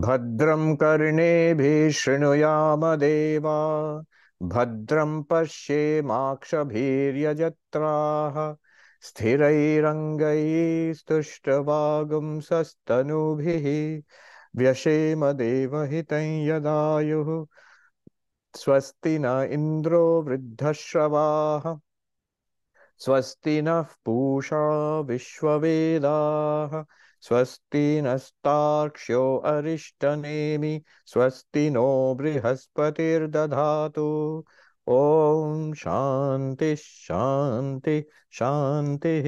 भद्रं कर्णेभिः शृणुयाम देवा, भद्रं पश्येमाक्षभिर्यजत्राः स्थिरैरङ्गैस्तुष्टवागुंसस्तनूभिः व्यशेम देवहितं यदायुः, स्वस्ति न इन्द्रो वृद्धश्रवाः, स्वस्ति नः पूषा विश्ववेदाः। स्वस्ति नस्तार्क्ष्यो अरिष्टनेमि स्वस्ति नो बृहस्पतिर्दधातु ॐ शान्ति शान्ति शान्तिः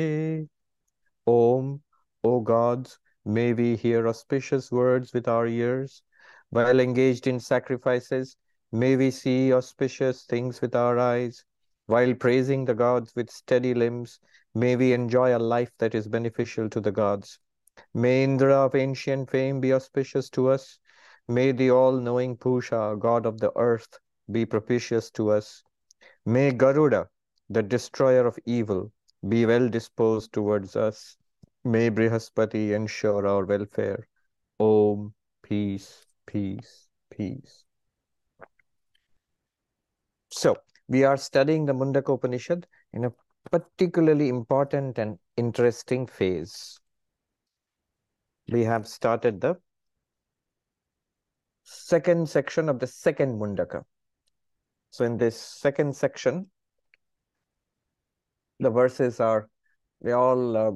Om, O gods, may we hear auspicious words with our ears. While engaged in sacrifices, may we see auspicious things with our eyes. While praising the gods with steady limbs, may we enjoy a life that is beneficial to the gods. May Indra of ancient fame be auspicious to us. May the all-knowing Pusha, god of the earth, be propitious to us. May Garuda, the destroyer of evil, be well disposed towards us. May Brihaspati ensure our welfare. Om, peace, peace, peace. So, we are studying the Mundaka Upanishad in a particularly important and interesting phase. We have started the second section of the second Mundaka. So, in this second section, the verses are, they all uh,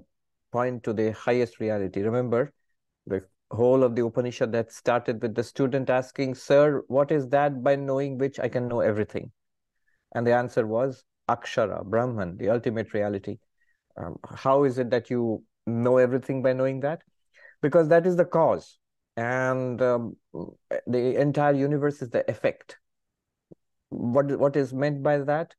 point to the highest reality. Remember, the whole of the Upanishad that started with the student asking, Sir, what is that by knowing which I can know everything? And the answer was Akshara, Brahman, the ultimate reality. Um, how is it that you know everything by knowing that? Because that is the cause. And um, the entire universe is the effect. What, what is meant by that?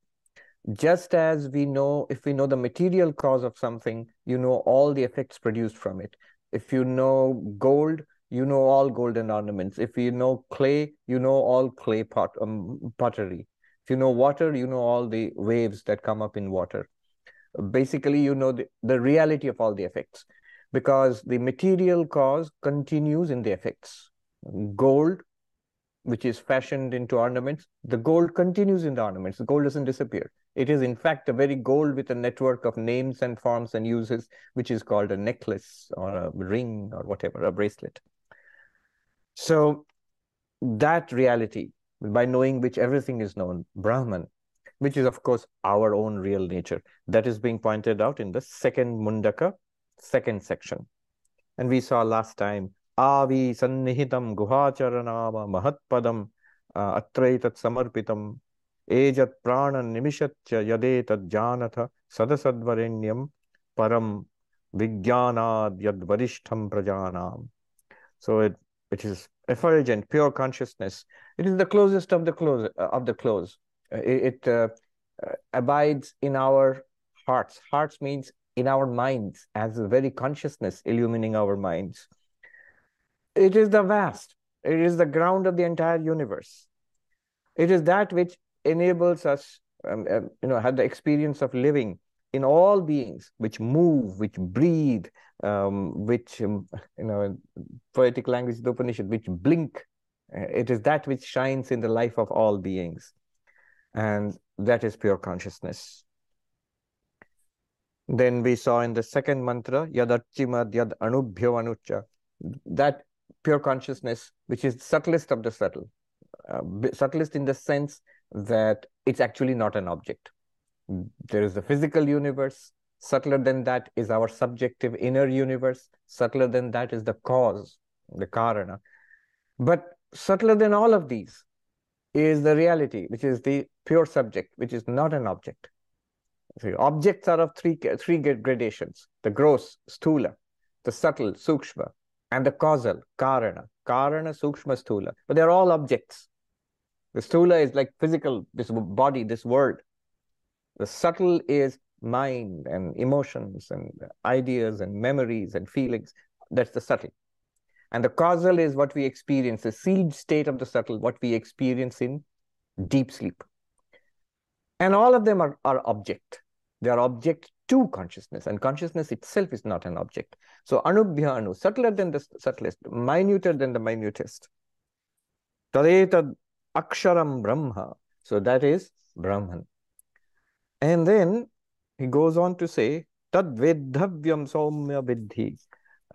just as we know if we know the material cause of something you know all the effects produced from it if you know gold you know all golden ornaments if you know clay you know all clay pot um, pottery if you know water you know all the waves that come up in water basically you know the, the reality of all the effects because the material cause continues in the effects. Gold which is fashioned into ornaments the gold continues in the ornaments. The gold doesn't disappear. It is, in fact, a very gold with a network of names and forms and uses, which is called a necklace or a ring or whatever, a bracelet. So, that reality, by knowing which everything is known, Brahman, which is, of course, our own real nature, that is being pointed out in the second Mundaka, second section. And we saw last time, Avi Sannihitam Guhacharanama Mahatpadam atreya Atraitat Samarpitam Ejat Prana Nimishatcha Yadetat Janatha Sadasadvarenyam Param Vijnanad Yadvarishtham Prajanam. So it, it is effulgent, pure consciousness. It is the closest of the close uh, of the close. Uh, it, it uh, abides in our hearts. Hearts means in our minds as the very consciousness illumining our minds it is the vast it is the ground of the entire universe it is that which enables us, um, uh, you know, have the experience of living in all beings which move, which breathe, um, which, um, you know, poetic language, the Upanishad, which blink. It is that which shines in the life of all beings. And that is pure consciousness. Then we saw in the second mantra, Yadachimad Yad Anubhyo Anucha, that pure consciousness, which is subtlest of the subtle, uh, subtlest in the sense that it's actually not an object. There is the physical universe. Subtler than that is our subjective inner universe. Subtler than that is the cause, the karana. But subtler than all of these is the reality, which is the pure subject, which is not an object. Objects are of three, three gradations the gross, sthula, the subtle, sukshma, and the causal, karana. Karana, sukshma, sthula. But they're all objects. The sthula is like physical, this body, this world. The subtle is mind and emotions and ideas and memories and feelings. That's the subtle. And the causal is what we experience, the seed state of the subtle, what we experience in deep sleep. And all of them are, are object. They are object to consciousness, and consciousness itself is not an object. So anubhya anu, subtler than the subtlest, minuter than the minutest. Tadetad aksharam brahma. So that is Brahman. And then he goes on to say, Tad soumya vidhi.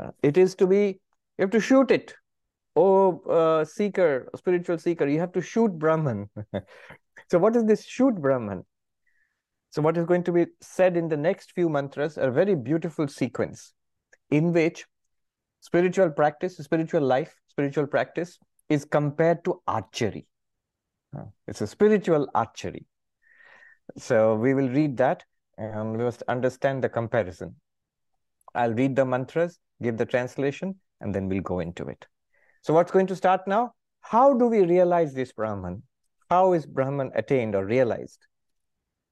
Uh, it is to be, you have to shoot it. Oh, uh, seeker, spiritual seeker, you have to shoot Brahman. so what is this shoot Brahman? So what is going to be said in the next few mantras, a very beautiful sequence in which spiritual practice, spiritual life, spiritual practice is compared to archery. Uh, it's a spiritual archery. So we will read that and we must understand the comparison. I'll read the mantras, give the translation, and then we'll go into it. So what's going to start now? How do we realize this Brahman? How is Brahman attained or realized?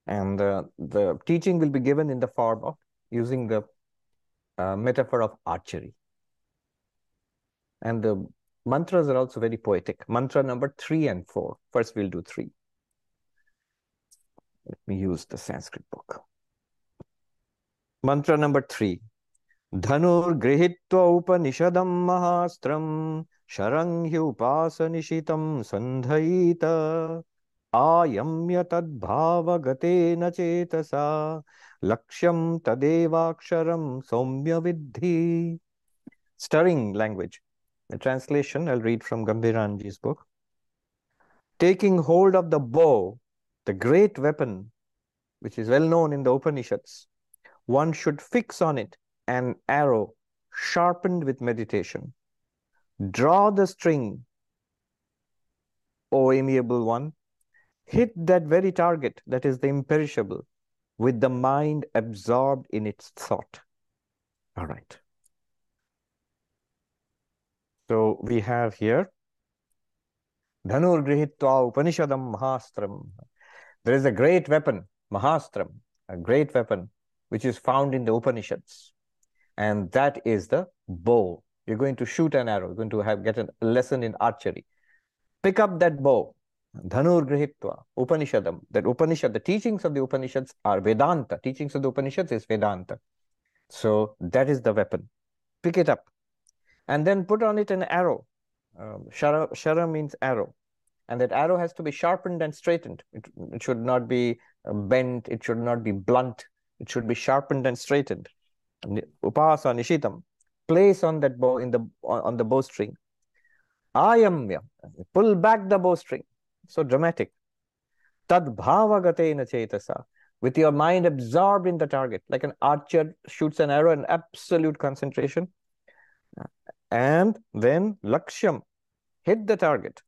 And uh, the teaching will be given in the form of using the uh, metaphor of archery. And the mantras are also very poetic. Mantra number three and four. First, we'll do three. Let me use the Sanskrit book. Mantra number three. Dhanur grihitva upanishadam sharang upasanishitam sandhaita ayamya tadbhavagateena chetasa lakshyam tadevaksharam somya vidhi. Stirring language. The translation I'll read from Gambhiranji's book. Taking hold of the bow the great weapon, which is well known in the Upanishads, one should fix on it an arrow sharpened with meditation. Draw the string, O amiable one, hit that very target, that is the imperishable, with the mind absorbed in its thought. All right. So we have here Dhanur Grihitva Upanishadam Mahastram. There is a great weapon, Mahastram, a great weapon, which is found in the Upanishads. And that is the bow. You're going to shoot an arrow, you're going to have get a lesson in archery. Pick up that bow. Dhanur Grihitva, Upanishadam. That Upanishad, the teachings of the Upanishads are Vedanta. Teachings of the Upanishads is Vedanta. So that is the weapon. Pick it up. And then put on it an arrow. Um, shara, shara means arrow and that arrow has to be sharpened and straightened. It, it should not be uh, bent, it should not be blunt, it should be sharpened and straightened. Upasa nishitam, place on that bow in the on, the bowstring. Ayamya, pull back the bowstring. So dramatic. Tad bhavagatena chetasa, with your mind absorbed in the target, like an archer shoots an arrow in absolute concentration. And then lakshyam, hit the target.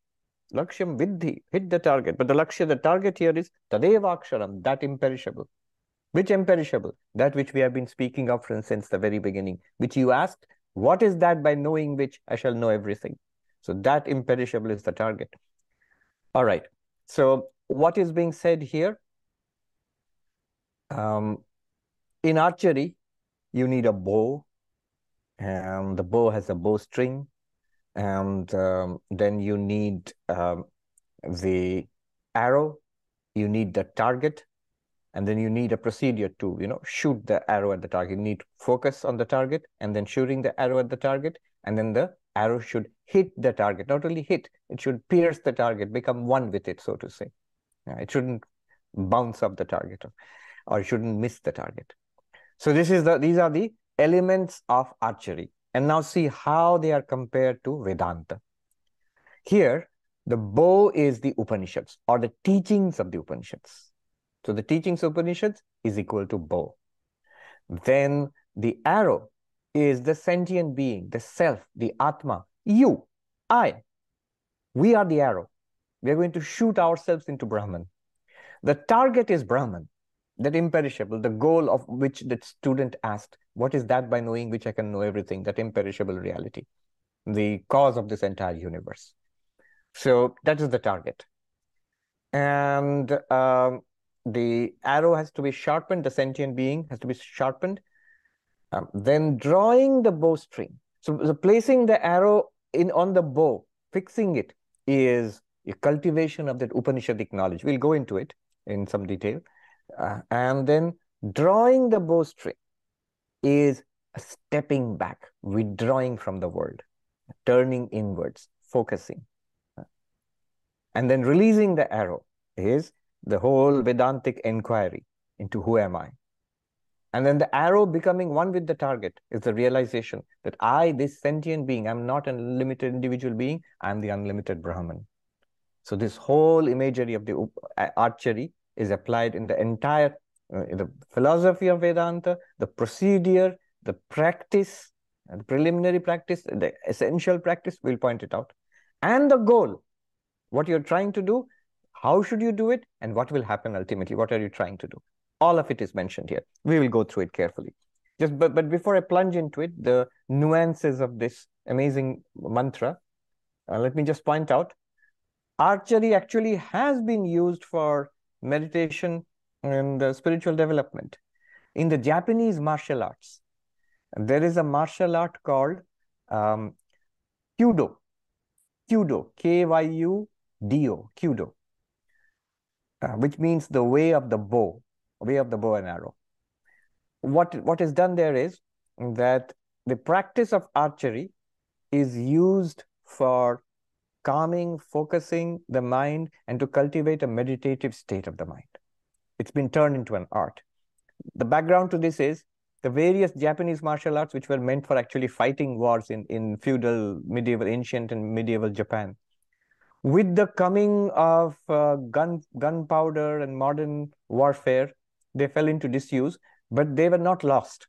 Lakshyam vidhi, hit the target. But the lakshya, the target here is tadevaksharam, that imperishable. Which imperishable? That which we have been speaking of since the very beginning, which you asked, what is that by knowing which I shall know everything? So that imperishable is the target. All right. So what is being said here? Um, in archery, you need a bow, and the bow has a bowstring and um, then you need um, the arrow, you need the target, and then you need a procedure to you know shoot the arrow at the target. You need to focus on the target, and then shooting the arrow at the target, and then the arrow should hit the target. Not only hit, it should pierce the target, become one with it, so to say. it shouldn't bounce off the target, or shouldn't miss the target. So this is the these are the elements of archery. And now see how they are compared to Vedanta. Here, the bow is the Upanishads or the teachings of the Upanishads. So the teachings of Upanishads is equal to bow. Then the arrow is the sentient being, the self, the Atma, you, I. We are the arrow. We are going to shoot ourselves into Brahman. The target is Brahman that imperishable, the goal of which the student asked, what is that by knowing which I can know everything, that imperishable reality, the cause of this entire universe. So that is the target. And um, the arrow has to be sharpened, the sentient being has to be sharpened. Um, then drawing the bowstring. So, so placing the arrow in on the bow, fixing it is a cultivation of that Upanishadic knowledge. We'll go into it in some detail. Uh, and then Drawing the bowstring is stepping back, withdrawing from the world, turning inwards, focusing. And then releasing the arrow is the whole Vedantic inquiry into who am I? And then the arrow becoming one with the target is the realization that I, this sentient being, I'm not a limited individual being, I'm the unlimited Brahman. So this whole imagery of the archery is applied in the entire uh, the philosophy of Vedanta, the procedure, the practice, the preliminary practice, the essential practice, we'll point it out, and the goal, what you're trying to do, how should you do it, and what will happen ultimately, what are you trying to do. All of it is mentioned here. We will go through it carefully. Just but, but before I plunge into it, the nuances of this amazing mantra, uh, let me just point out, archery actually has been used for meditation and uh, spiritual development. In the Japanese martial arts, there is a martial art called um, Kyudo. Kyudo, K-Y-U-D-O, Kyudo, uh, which means the way of the bow, way of the bow and arrow. What, what is done there is that the practice of archery is used for calming, focusing the mind, and to cultivate a meditative state of the mind. It's been turned into an art. The background to this is the various Japanese martial arts, which were meant for actually fighting wars in, in feudal, medieval, ancient, and medieval Japan. With the coming of uh, gun gunpowder and modern warfare, they fell into disuse, but they were not lost.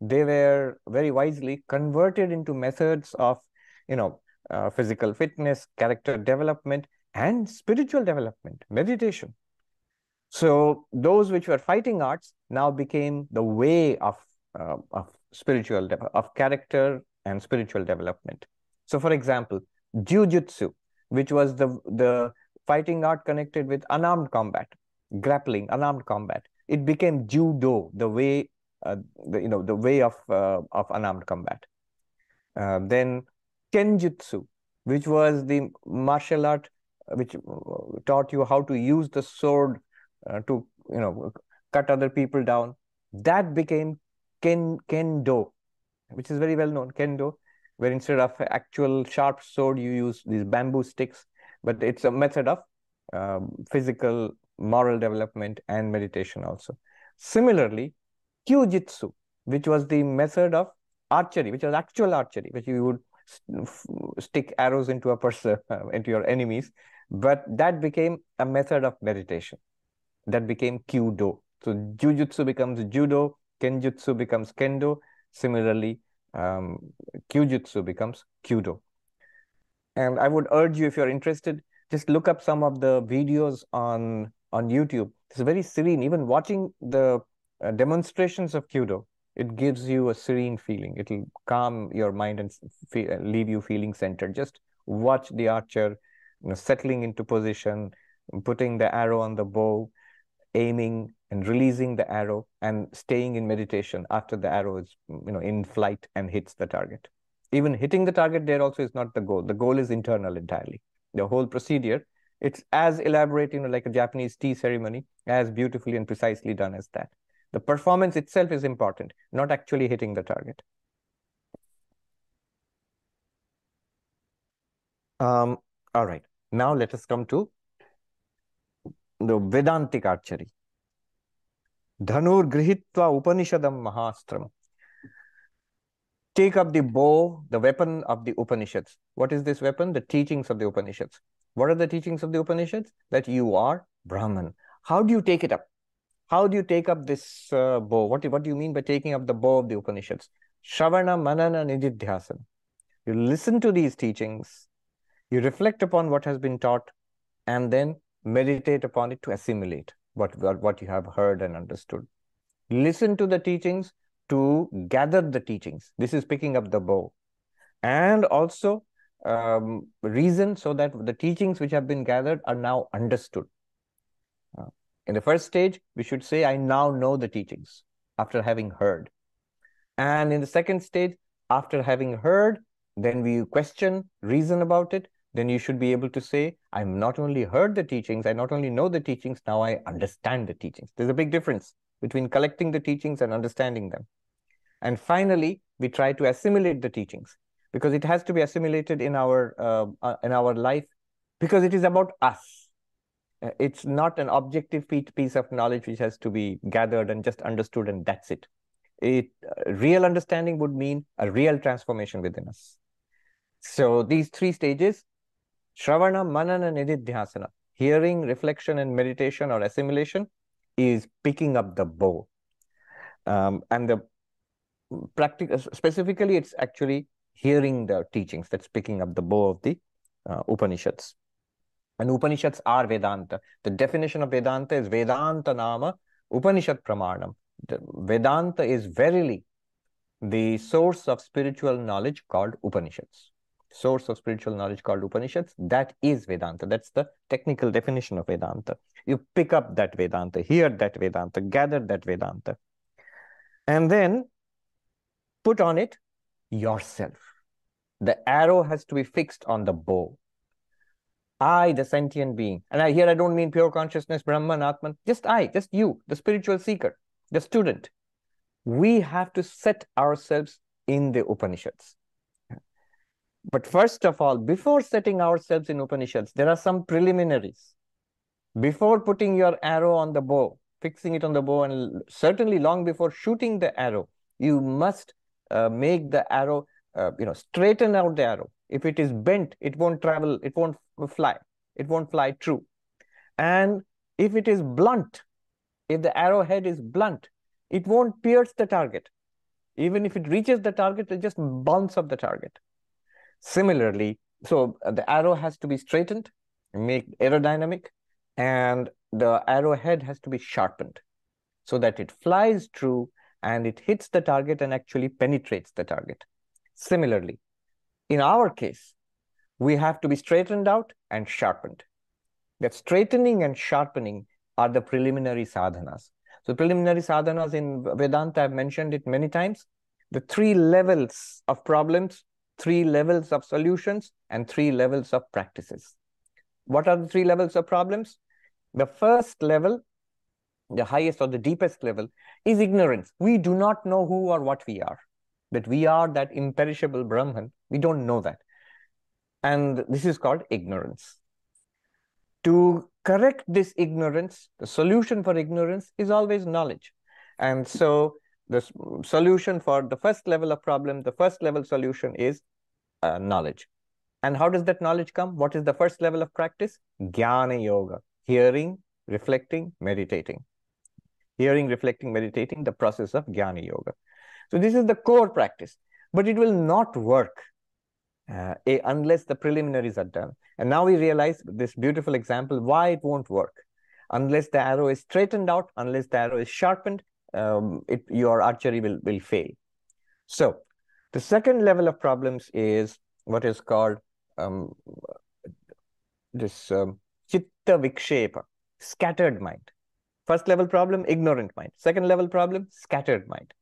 They were very wisely converted into methods of, you know, uh, physical fitness, character development, and spiritual development, meditation. So those which were fighting arts now became the way of uh, of spiritual of character and spiritual development. So, for example, jujutsu, which was the the fighting art connected with unarmed combat, grappling, unarmed combat, it became judo, the way uh, the, you know the way of uh, of unarmed combat. Uh, then kenjutsu, which was the martial art which taught you how to use the sword uh, to you know cut other people down. That became ken kendo, which is very well known. Kendo, where instead of actual sharp sword, you use these bamboo sticks. But it's a method of um, physical, moral development and meditation also. Similarly, kyujutsu, which was the method of archery, which was actual archery, which you would stick arrows into a person, into your enemies. But that became a method of meditation. That became kyudo. So jujutsu becomes judo, kenjutsu becomes kendo. Similarly, um, kyujutsu becomes kyudo. And I would urge you, if you're interested, just look up some of the videos on on YouTube. It's very serene. Even watching the uh, demonstrations of kyudo, it gives you a serene feeling. It'll calm your mind and feel, leave you feeling centered. Just watch the archer you know, settling into position, putting the arrow on the bow, aiming and releasing the arrow and staying in meditation after the arrow is you know in flight and hits the target. Even hitting the target there also is not the goal. The goal is internal entirely. The whole procedure it's as elaborate you know like a japanese tea ceremony as beautifully and precisely done as that. The performance itself is important not actually hitting the target. Um all right. Now let us come to the Vedantic archery. Dhanur grihitva Upanishadam Mahastram. Take up the bow, the weapon of the Upanishads. What is this weapon? The teachings of the Upanishads. What are the teachings of the Upanishads? That you are Brahman. How do you take it up? How do you take up this uh, bow? What, what do you mean by taking up the bow of the Upanishads? Shravana, Manana, Nididhyasana. You listen to these teachings, you reflect upon what has been taught, and then meditate upon it to assimilate what, what you have heard and understood. Listen to the teachings to gather the teachings. This is picking up the bow. And also um, reason so that the teachings which have been gathered are now understood. Uh, in the first stage, we should say, I now know the teachings after having heard. And in the second stage, after having heard, then we question, reason about it, then you should be able to say, I've not only heard the teachings, I not only know the teachings, now I understand the teachings. There's a big difference between collecting the teachings and understanding them. And finally, we try to assimilate the teachings because it has to be assimilated in our uh, uh, in our life because it is about us. Uh, it's not an objective piece of knowledge which has to be gathered and just understood and that's it. It uh, real understanding would mean a real transformation within us. So these three stages, Shravana, Manana, Nididhyasana, hearing, reflection, and meditation or assimilation is picking up the bow. Um, and the practical, specifically, it's actually hearing the teachings that's picking up the bow of the uh, Upanishads. And Upanishads are Vedanta. The definition of Vedanta is Vedanta Nama Upanishad Pramanam. The Vedanta is verily the source of spiritual knowledge called Upanishads source of spiritual knowledge called Upanishads. That is Vedanta. That's the technical definition of Vedanta. You pick up that Vedanta, hear that Vedanta, gather that Vedanta, and then put on it yourself. The arrow has to be fixed on the bow. I, the sentient being, and I, here I don't mean pure consciousness, Brahman, Atman, just I, just you, the spiritual seeker, the student. We have to set ourselves in the Upanishads. But first of all, before setting ourselves in Upanishads, there are some preliminaries. Before putting your arrow on the bow, fixing it on the bow, and certainly long before shooting the arrow, you must uh, make the arrow, uh, you know, straighten out the arrow. If it is bent, it won't travel, it won't fly, it won't fly true. And if it is blunt, if the arrowhead is blunt, it won't pierce the target. Even if it reaches the target, it just bounce off the target. Similarly, so uh, the arrow has to be straightened, make aerodynamic, and the arrowhead has to be sharpened so that it flies true and it hits the target and actually penetrates the target. Similarly, in our case, we have to be straightened out and sharpened. That straightening and sharpening are the preliminary sadhanas. So preliminary sadhanas in Vedanta, I've mentioned it many times. The three levels of problems three levels of solutions and three levels of practices. What are the three levels of problems? The first level, the highest or the deepest level, is ignorance. We do not know who or what we are. That we are that imperishable Brahman. We don't know that. And this is called ignorance. To correct this ignorance, the solution for ignorance is always knowledge. And so the solution for the first level of problem, the first level solution is uh, knowledge. And how does that knowledge come? What is the first level of practice? Jnana Yoga, hearing, reflecting, meditating. Hearing, reflecting, meditating, the process of Jnana Yoga. So this is the core practice, but it will not work uh, unless the preliminaries are done. And now we realize this beautiful example why it won't work. Unless the arrow is straightened out, unless the arrow is sharpened, um, it, your archery will, will fail. So the second level of problems is what is called um, this um, chitta vikshepa, scattered mind. First level problem, ignorant mind. Second level problem, scattered mind.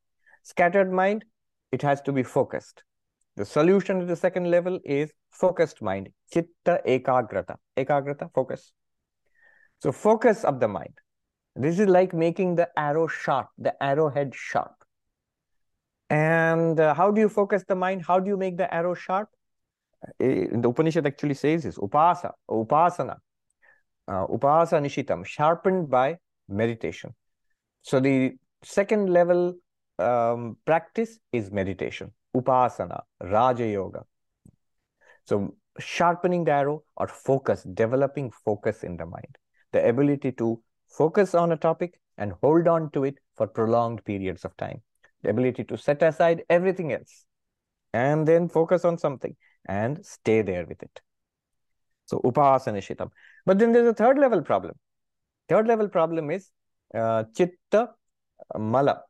Scattered mind, it has to be focused. The solution to the second level is focused mind, chitta ekagrata. Ekagrata, focus. So focus of the mind. This is like making the arrow sharp, the arrowhead sharp. And uh, how do you focus the mind? How do you make the arrow sharp? In the Upanishad actually says this, upasa, upasana, uh, upasa nishitam, sharpened by meditation. So the second level um, practice is meditation, upasana, raja yoga. So sharpening the arrow or focus, developing focus in the mind, the ability to focus on a topic and hold on to it for prolonged periods of time. The ability to set aside everything else and then focus on something and stay there with it. So upasanishitam. But then there's a third level problem. Third level problem is uh, chitta mala.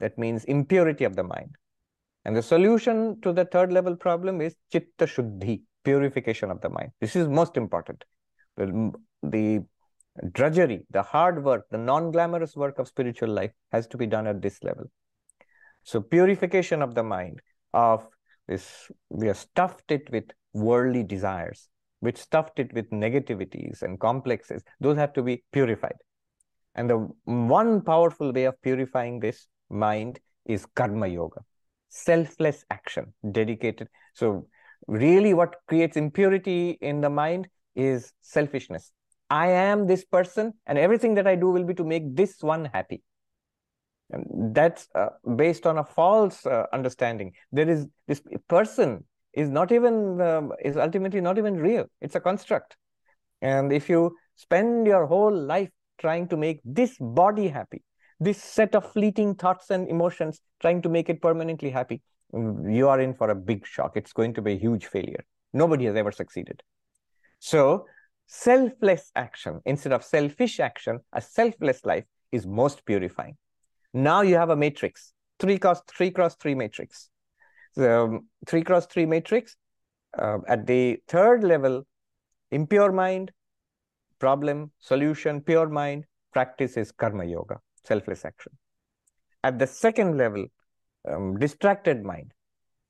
That means impurity of the mind. And the solution to the third level problem is chitta shuddhi, purification of the mind. This is most important. The drudgery, the hard work, the non-glamorous work of spiritual life has to be done at this level. So purification of the mind of this, we have stuffed it with worldly desires, which stuffed it with negativities and complexes. Those have to be purified. And the one powerful way of purifying this mind is karma yoga, selfless action, dedicated. So, really, what creates impurity in the mind is selfishness. I am this person, and everything that I do will be to make this one happy. And that's uh, based on a false uh, understanding. There is this person is not even um, is ultimately not even real. It's a construct. And if you spend your whole life trying to make this body happy, this set of fleeting thoughts and emotions, trying to make it permanently happy, mm, you are in for a big shock. It's going to be a huge failure. Nobody has ever succeeded. So, selfless action instead of selfish action, a selfless life is most purifying. Now you have a matrix, three cross three cross three matrix. The um, three cross three matrix uh, at the third level, impure mind, problem, solution, pure mind, practice is karma yoga, selfless action. At the second level, um, distracted mind,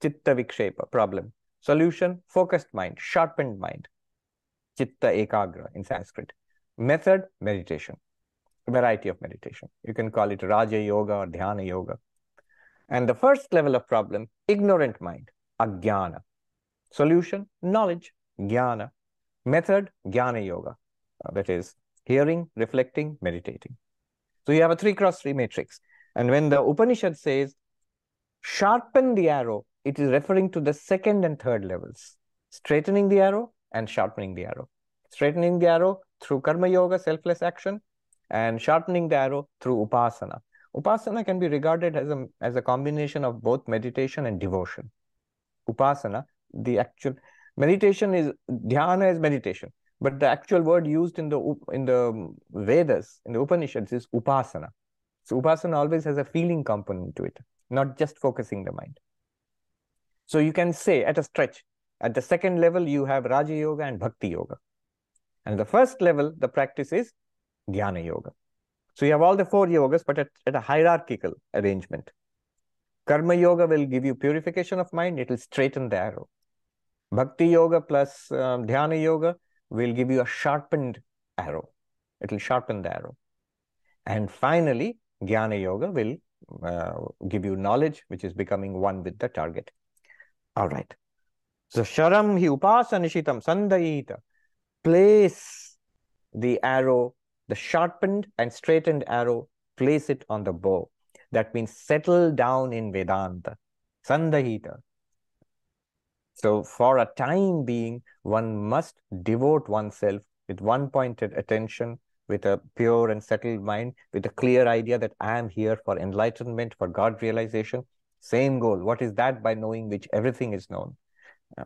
chitta vikshepa, problem, solution, focused mind, sharpened mind, chitta ekagra in Sanskrit. Method, meditation, variety of meditation. You can call it Raja Yoga or Dhyana Yoga. And the first level of problem, ignorant mind, ajnana. Solution, knowledge, jnana. Method, jnana yoga. Uh, that is hearing, reflecting, meditating. So you have a three cross three matrix. And when the Upanishad says, sharpen the arrow, it is referring to the second and third levels. Straightening the arrow and sharpening the arrow. Straightening the arrow through karma yoga, selfless action, and sharpening the arrow through upasana. Upasana can be regarded as a, as a combination of both meditation and devotion. Upasana, the actual meditation is dhyana is meditation, but the actual word used in the in the Vedas, in the Upanishads, is upasana. So upasana always has a feeling component to it, not just focusing the mind. So you can say at a stretch, at the second level, you have Raja Yoga and Bhakti Yoga. And the first level, the practice is Dhyana Yoga. So you have all the four yogas, but at, at a hierarchical arrangement. Karma Yoga will give you purification of mind, it will straighten the arrow. Bhakti Yoga plus um, Dhyana Yoga will give you a sharpened arrow. It will sharpen the arrow. And finally, Jnana Yoga will uh, give you knowledge, which is becoming one with the target. All right. So Sharam hi upasanishitam sandayita. Place the arrow, the sharpened and straightened arrow, place it on the bow. That means settle down in Vedanta. Sandahita. So for a time being, one must devote oneself with one pointed attention, with a pure and settled mind, with a clear idea that I am here for enlightenment, for God realization. Same goal. What is that? By knowing which everything is known.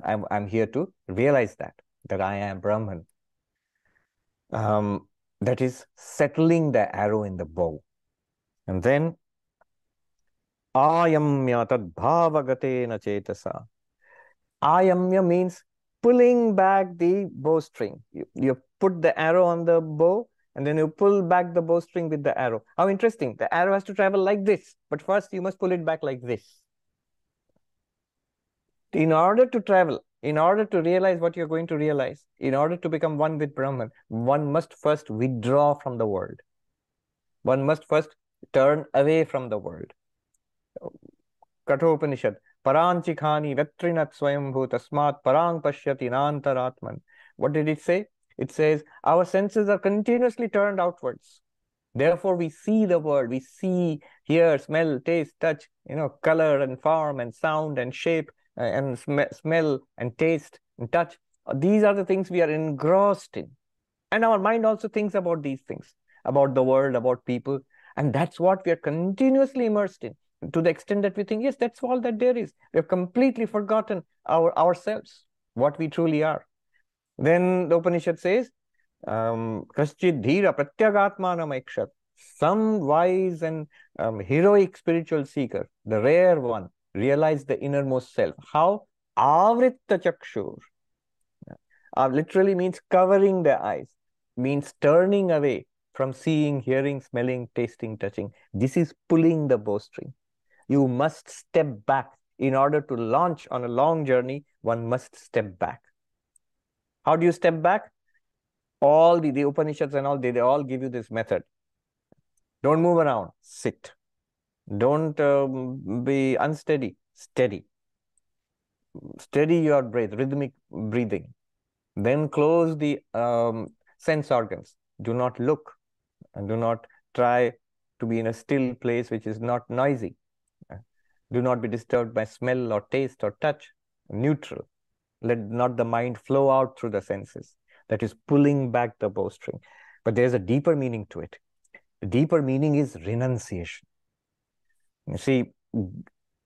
I'm, I'm here to realize that, that I am Brahman. Um, that is settling the arrow in the bow. And then, ayamya tad bhavagatena chetasa. Ayamya means pulling back the bowstring. You, you put the arrow on the bow and then you pull back the bowstring with the arrow. How interesting. The arrow has to travel like this, but first you must pull it back like this. In order to travel, in order to realize what you're going to realize, in order to become one with Brahman, one must first withdraw from the world. One must first turn away from the world. Kathopanishad, Paranchikhani Vetrinat Swayambhu Tasmat Parang Pashyati Nantaratman. What did it say? It says, our senses are continuously turned outwards. Therefore, we see the world, we see, hear, smell, taste, touch, you know, color and form and sound and shape and sm smell and taste and touch. Uh, these are the things we are engrossed in. And our mind also thinks about these things, about the world, about people. And that's what we are continuously immersed in to the extent that we think, yes, that's all that there is. We have completely forgotten our ourselves, what we truly are. Then the Upanishad says, um, ikshat. Some wise and um, heroic spiritual seeker, the rare one, realize the innermost self. How? Avritta chakshur. Uh, literally means covering the eyes, means turning away from seeing, hearing, smelling, tasting, touching. This is pulling the bowstring you must step back. In order to launch on a long journey, one must step back. How do you step back? All the, the Upanishads and all, they, they all give you this method. Don't move around, sit. Don't um, be unsteady, steady. Steady your breath, rhythmic breathing. Then close the um, sense organs. Do not look and do not try to be in a still place which is not noisy. Do not be disturbed by smell or taste or touch. Neutral. Let not the mind flow out through the senses. That is pulling back the bowstring. But there's a deeper meaning to it. The deeper meaning is renunciation. You see,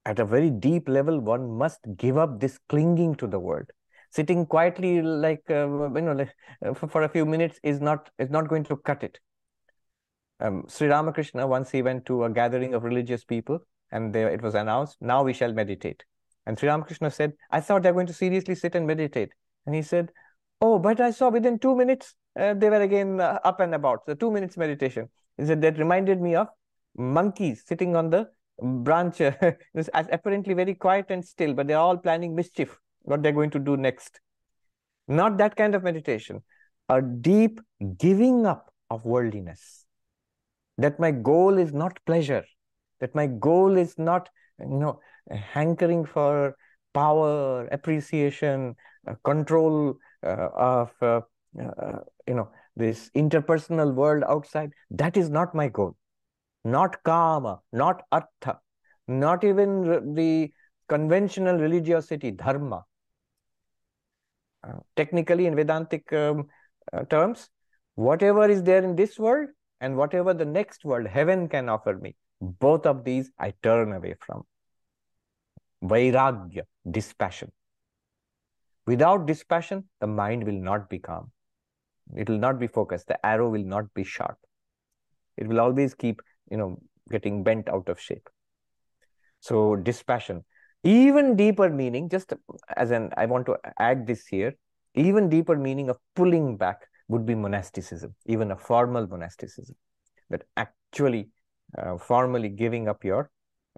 at a very deep level, one must give up this clinging to the world. Sitting quietly, like uh, you know, like, uh, for, for, a few minutes, is not is not going to cut it. Um, Sri Ramakrishna once he went to a gathering of religious people, and there it was announced, "Now we shall meditate." And Sri Ramakrishna said, "I thought they're going to seriously sit and meditate." And he said, "Oh, but I saw within two minutes uh, they were again uh, up and about. So two minutes meditation." He said that reminded me of monkeys sitting on the branch is apparently very quiet and still, but they're all planning mischief, what they're going to do next. Not that kind of meditation, a deep giving up of worldliness. That my goal is not pleasure, that my goal is not, you know, hankering for power, appreciation, uh, control uh, of, uh, uh you know, this interpersonal world outside. That is not my goal not kama, not artha, not even the conventional religiosity, dharma. Uh, technically, in Vedantic um, uh, terms, whatever is there in this world and whatever the next world, heaven can offer me, both of these I turn away from. Vairagya, dispassion. Without dispassion, the mind will not be calm. It will not be focused. The arrow will not be sharp. It will always keep you know, getting bent out of shape. So dispassion, even deeper meaning, just as an, I want to add this here, even deeper meaning of pulling back would be monasticism, even a formal monasticism, that actually uh, formally giving up your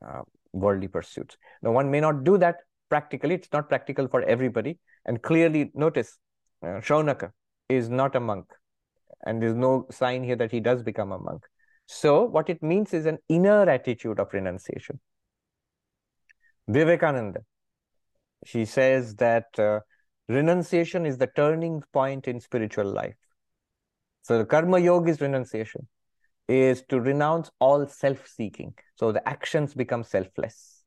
uh, worldly pursuits. Now, one may not do that practically. It's not practical for everybody. And clearly notice, uh, Shaunaka is not a monk. And there's no sign here that he does become a monk. So what it means is an inner attitude of renunciation. Vivekananda, she says that uh, renunciation is the turning point in spiritual life. So the karma yoga is renunciation, is to renounce all self-seeking. So the actions become selfless.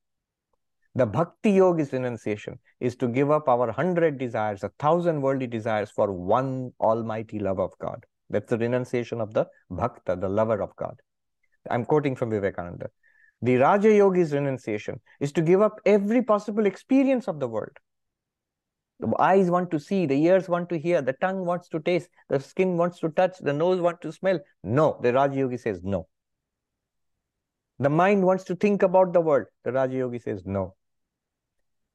The bhakti yoga is renunciation, is to give up our hundred desires, a thousand worldly desires for one almighty love of God. That's the renunciation of the bhakta, the lover of God. I'm quoting from Vivekananda. The Raja Yogi's renunciation is to give up every possible experience of the world. The eyes want to see, the ears want to hear, the tongue wants to taste, the skin wants to touch, the nose wants to smell. No, the Raja Yogi says no. The mind wants to think about the world. The Raja Yogi says no.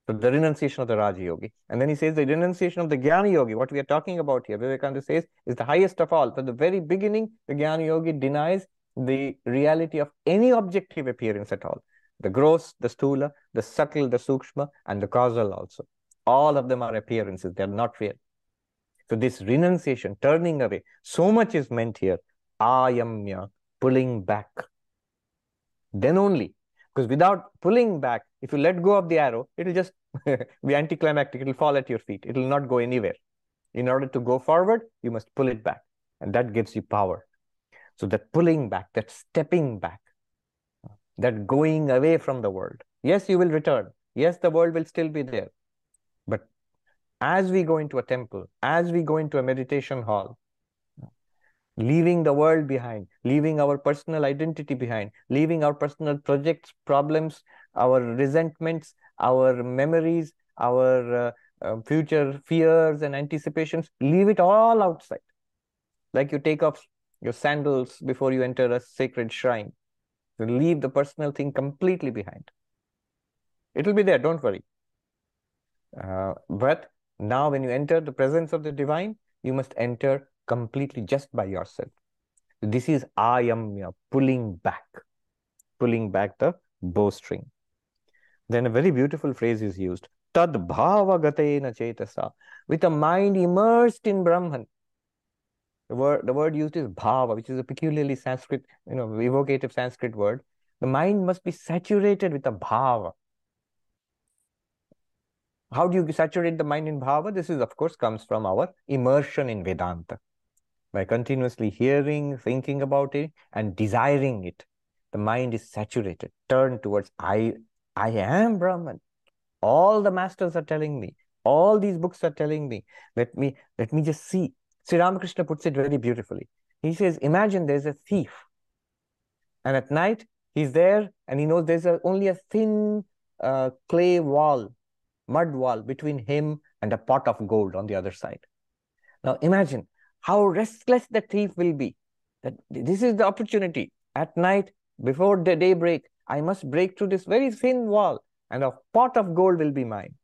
So the renunciation of the Raja Yogi. And then he says the renunciation of the Jnana Yogi, what we are talking about here, Vivekananda says, is the highest of all. From the very beginning, the Jnana Yogi denies the reality of any objective appearance at all. The gross, the sthula, the subtle, the sukshma, and the causal also. All of them are appearances, they're not real. So this renunciation, turning away, so much is meant here. Ayamya, pulling back. Then only because without pulling back, if you let go of the arrow, it will just be anticlimactic. It will fall at your feet. It will not go anywhere. In order to go forward, you must pull it back. And that gives you power. So that pulling back, that stepping back, that going away from the world. Yes, you will return. Yes, the world will still be there. But as we go into a temple, as we go into a meditation hall, leaving the world behind, leaving our personal identity behind, leaving our personal projects, problems, our resentments, our memories, our uh, uh, future fears and anticipations, leave it all outside. Like you take off your sandals before you enter a sacred shrine. You leave the personal thing completely behind. It will be there, don't worry. Uh, but now, when you enter the presence of the divine, you must enter completely just by yourself. This is ayamya, pulling back, pulling back the bowstring. Then a very beautiful phrase is used, tad bhava gatena chetasa, with a mind immersed in Brahman. The word, the word used is bhava, which is a peculiarly Sanskrit, you know, evocative Sanskrit word. The mind must be saturated with a bhava. How do you saturate the mind in bhava? This is, of course, comes from our immersion in Vedanta. By continuously hearing, thinking about it, and desiring it, the mind is saturated, turned towards I, I am Brahman. All the masters are telling me. All these books are telling me. Let me let me just see. Sri Ramakrishna puts it very beautifully. He says, imagine there's a thief. And at night, he's there and he knows there's a, only a thin uh, clay wall, mud wall between him and a pot of gold on the other side. Now imagine how restless the thief will be. That this is the opportunity. At night, before the daybreak, I must break through this very thin wall and a pot of gold will be mine.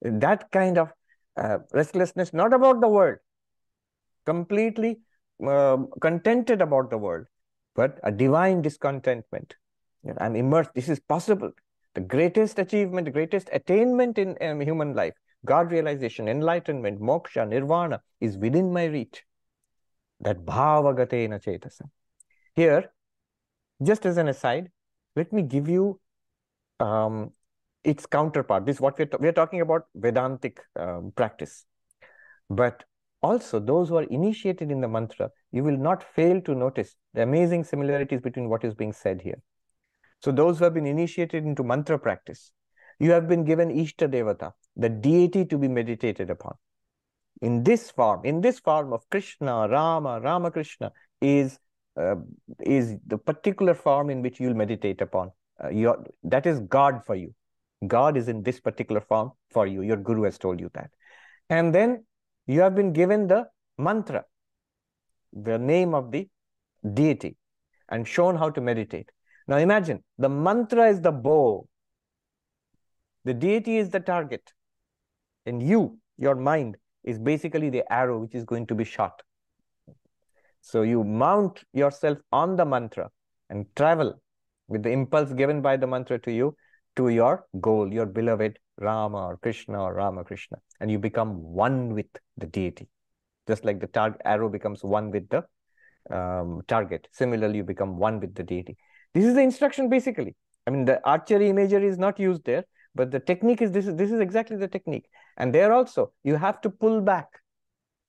That kind of uh, restlessness, not about the world, completely uh, contented about the world, but a divine discontentment. I'm immersed. This is possible. The greatest achievement, the greatest attainment in um, human life, God realization, enlightenment, moksha, nirvana is within my reach. That bhavagatena chetasa. Here, just as an aside, let me give you um, its counterpart. This is what we're, we're talking about Vedantic um, practice. But also, those who are initiated in the mantra, you will not fail to notice the amazing similarities between what is being said here. So those who have been initiated into mantra practice, you have been given Ishta Devata, the deity to be meditated upon. In this form, in this form of Krishna, Rama, Ramakrishna, is uh, is the particular form in which you'll meditate upon. Uh, your, that is God for you. God is in this particular form for you. Your guru has told you that. And then you have been given the mantra, the name of the deity, and shown how to meditate. Now imagine the mantra is the bow, the deity is the target, and you, your mind, is basically the arrow which is going to be shot. So you mount yourself on the mantra and travel with the impulse given by the mantra to you to your goal, your beloved Rama or Krishna or Ramakrishna, and you become one with the deity. Just like the tar- arrow becomes one with the um, target. Similarly, you become one with the deity. This is the instruction basically. I mean, the archery imagery is not used there, but the technique is this is this is exactly the technique. And there also, you have to pull back.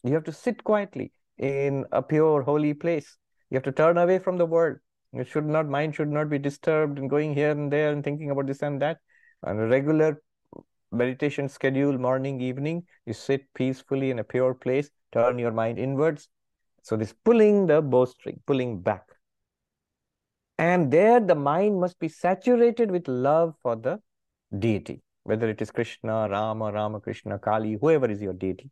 You have to sit quietly in a pure, holy place. You have to turn away from the world. You should not, mind should not be disturbed and going here and there and thinking about this and that. On a regular meditation schedule, morning, evening, you sit peacefully in a pure place, turn your mind inwards. So this pulling the bowstring, pulling back. And there the mind must be saturated with love for the deity, whether it is Krishna, Rama, Ramakrishna, Kali, whoever is your deity.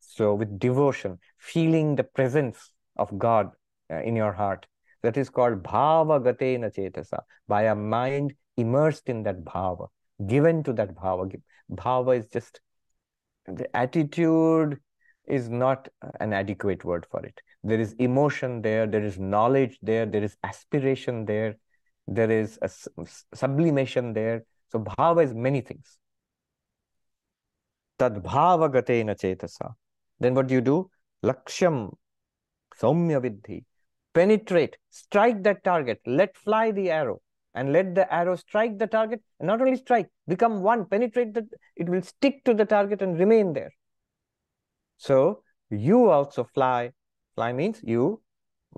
So with devotion, feeling the presence of God uh, in your heart. That is called bhava gatena chetasa, by a mind immersed in that bhava given to that bhava. Bhava is just the attitude is not an adequate word for it. There is emotion there, there is knowledge there, there is aspiration there, there is a sublimation there. So bhava is many things. Tad bhava gatena chetasa. Then what do you do? Lakshyam saumya vidhi. Penetrate, strike that target, let fly the arrow and let the arrow strike the target. And not only strike become one. Penetrate that it will stick to the target and remain there. So you also fly. Fly means you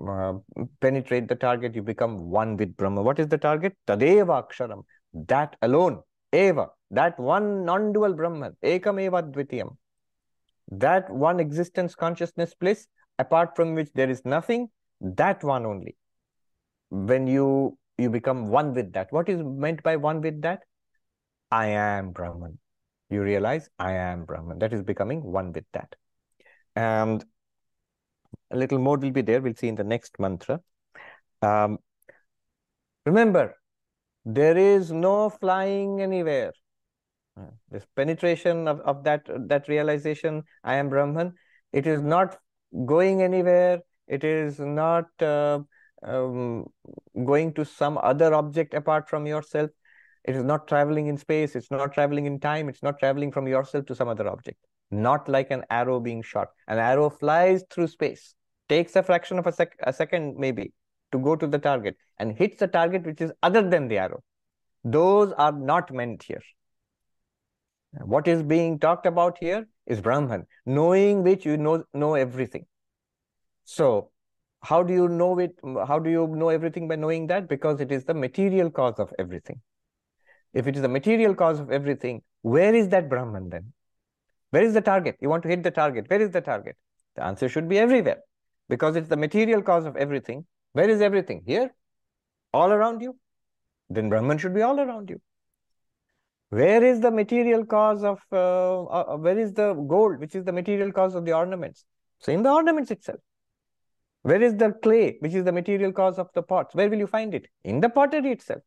uh, penetrate the target. You become one with brahma. What is the target? Tadeva aksharam that alone eva that one non-dual brahman ekam eva dvitiyam that one existence consciousness bliss apart from which there is nothing that one only when you you become one with that. What is meant by one with that? I am Brahman. You realize I am Brahman. That is becoming one with that. And a little more will be there. We'll see in the next mantra. Um, remember, there is no flying anywhere. Uh, this penetration of, of that, that realization, I am Brahman, it is not going anywhere. It is not uh, um, going to some other object apart from yourself. It is not traveling in space. It's not traveling in time. It's not traveling from yourself to some other object. Not like an arrow being shot. An arrow flies through space, takes a fraction of a, sec a second maybe to go to the target and hits the target which is other than the arrow. Those are not meant here. What is being talked about here is Brahman, knowing which you know, know everything. So how do you know it? How do you know everything by knowing that? Because it is the material cause of everything. If it is the material cause of everything, where is that Brahman then? Where is the target? You want to hit the target. Where is the target? The answer should be everywhere because it's the material cause of everything. Where is everything? Here? All around you? Then Brahman should be all around you. Where is the material cause of, uh, uh, where is the gold, which is the material cause of the ornaments? So in the ornaments itself. Where is the clay, which is the material cause of the pots? Where will you find it? In the pottery itself.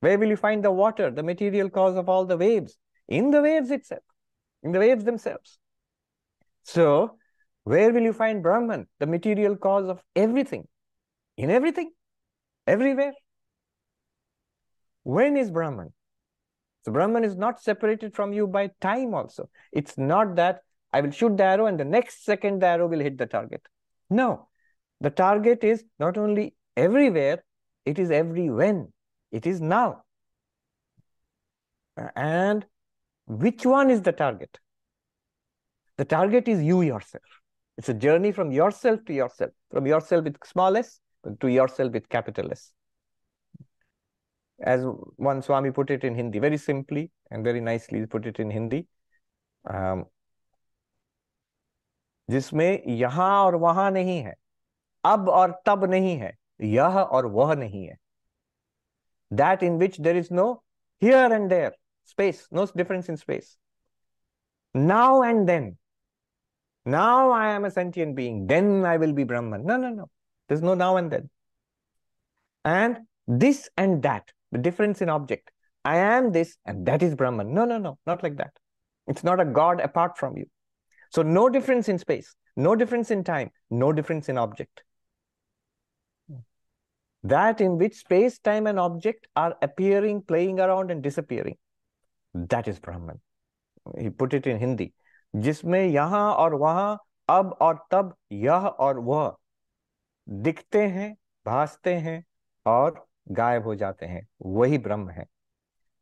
Where will you find the water, the material cause of all the waves? In the waves itself, in the waves themselves. So, where will you find Brahman, the material cause of everything? In everything, everywhere. When is Brahman? So, Brahman is not separated from you by time also. It's not that I will shoot the arrow and the next second the arrow will hit the target. No, the target is not only everywhere, it is every when. It is now. And which one is the target? The target is you yourself. It's a journey from yourself to yourself, from yourself with small s to yourself with capital S. As one Swami put it in Hindi, very simply and very nicely put it in Hindi. Um, जिसमें यहां और वहां नहीं है अब और तब नहीं है यह और वह नहीं है that in which there is no here and there space no difference in space now and then now I am a sentient being, then I will be Brahman. No, no, no. There's no now and then. And this and that, the difference in object. I am this and that is Brahman. No, no, no, not like that. It's not a God apart from you. So no difference in space, no difference in time, no difference in object. That in which space, time, and object are appearing, playing around, and disappearing. That is Brahman. He put it in Hindi. जिसमें यहाँ और वहाँ, अब और तब, यह और वह दिखते हैं, भासते हैं और गायब हो जाते हैं। वही ब्रह्म है।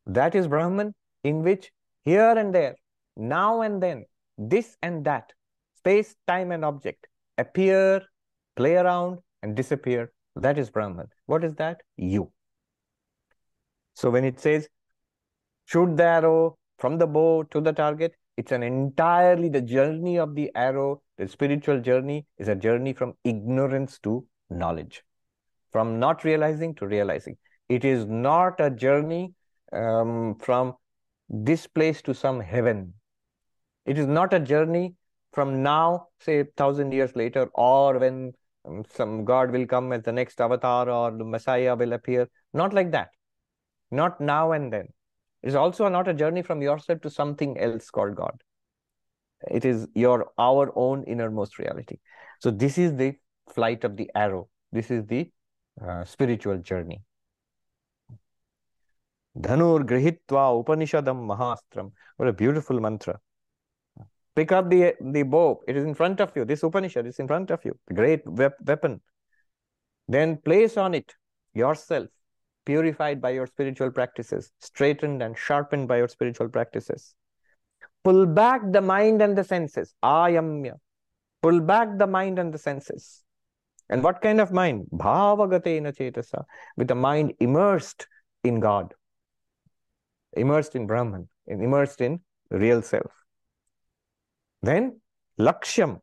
That is Brahman in which here and there now and then this and that space time and object appear play around and disappear that is Brahman what is that you so when it says shoot the arrow from the bow to the target it's an entirely the journey of the arrow, the spiritual journey is a journey from ignorance to knowledge, from not realizing to realizing. It is not a journey um, from this place to some heaven it is not a journey from now, say, thousand years later, or when um, some God will come as the next avatar or the Messiah will appear. Not like that. Not now and then. Is also not a journey from yourself to something else called God. It is your our own innermost reality. So this is the flight of the arrow. This is the uh, spiritual journey. Dhanur grihitva upanishadam mahastram. What a beautiful mantra. Pick up the, the bow. It is in front of you. This Upanishad is in front of you. Great weapon. Then place on it yourself, purified by your spiritual practices, straightened and sharpened by your spiritual practices. Pull back the mind and the senses. Ayamya. Pull back the mind and the senses. And what kind of mind? Bhavagatena chetasa. With the mind immersed in God, immersed in Brahman, immersed in real self. Then Lakshyam,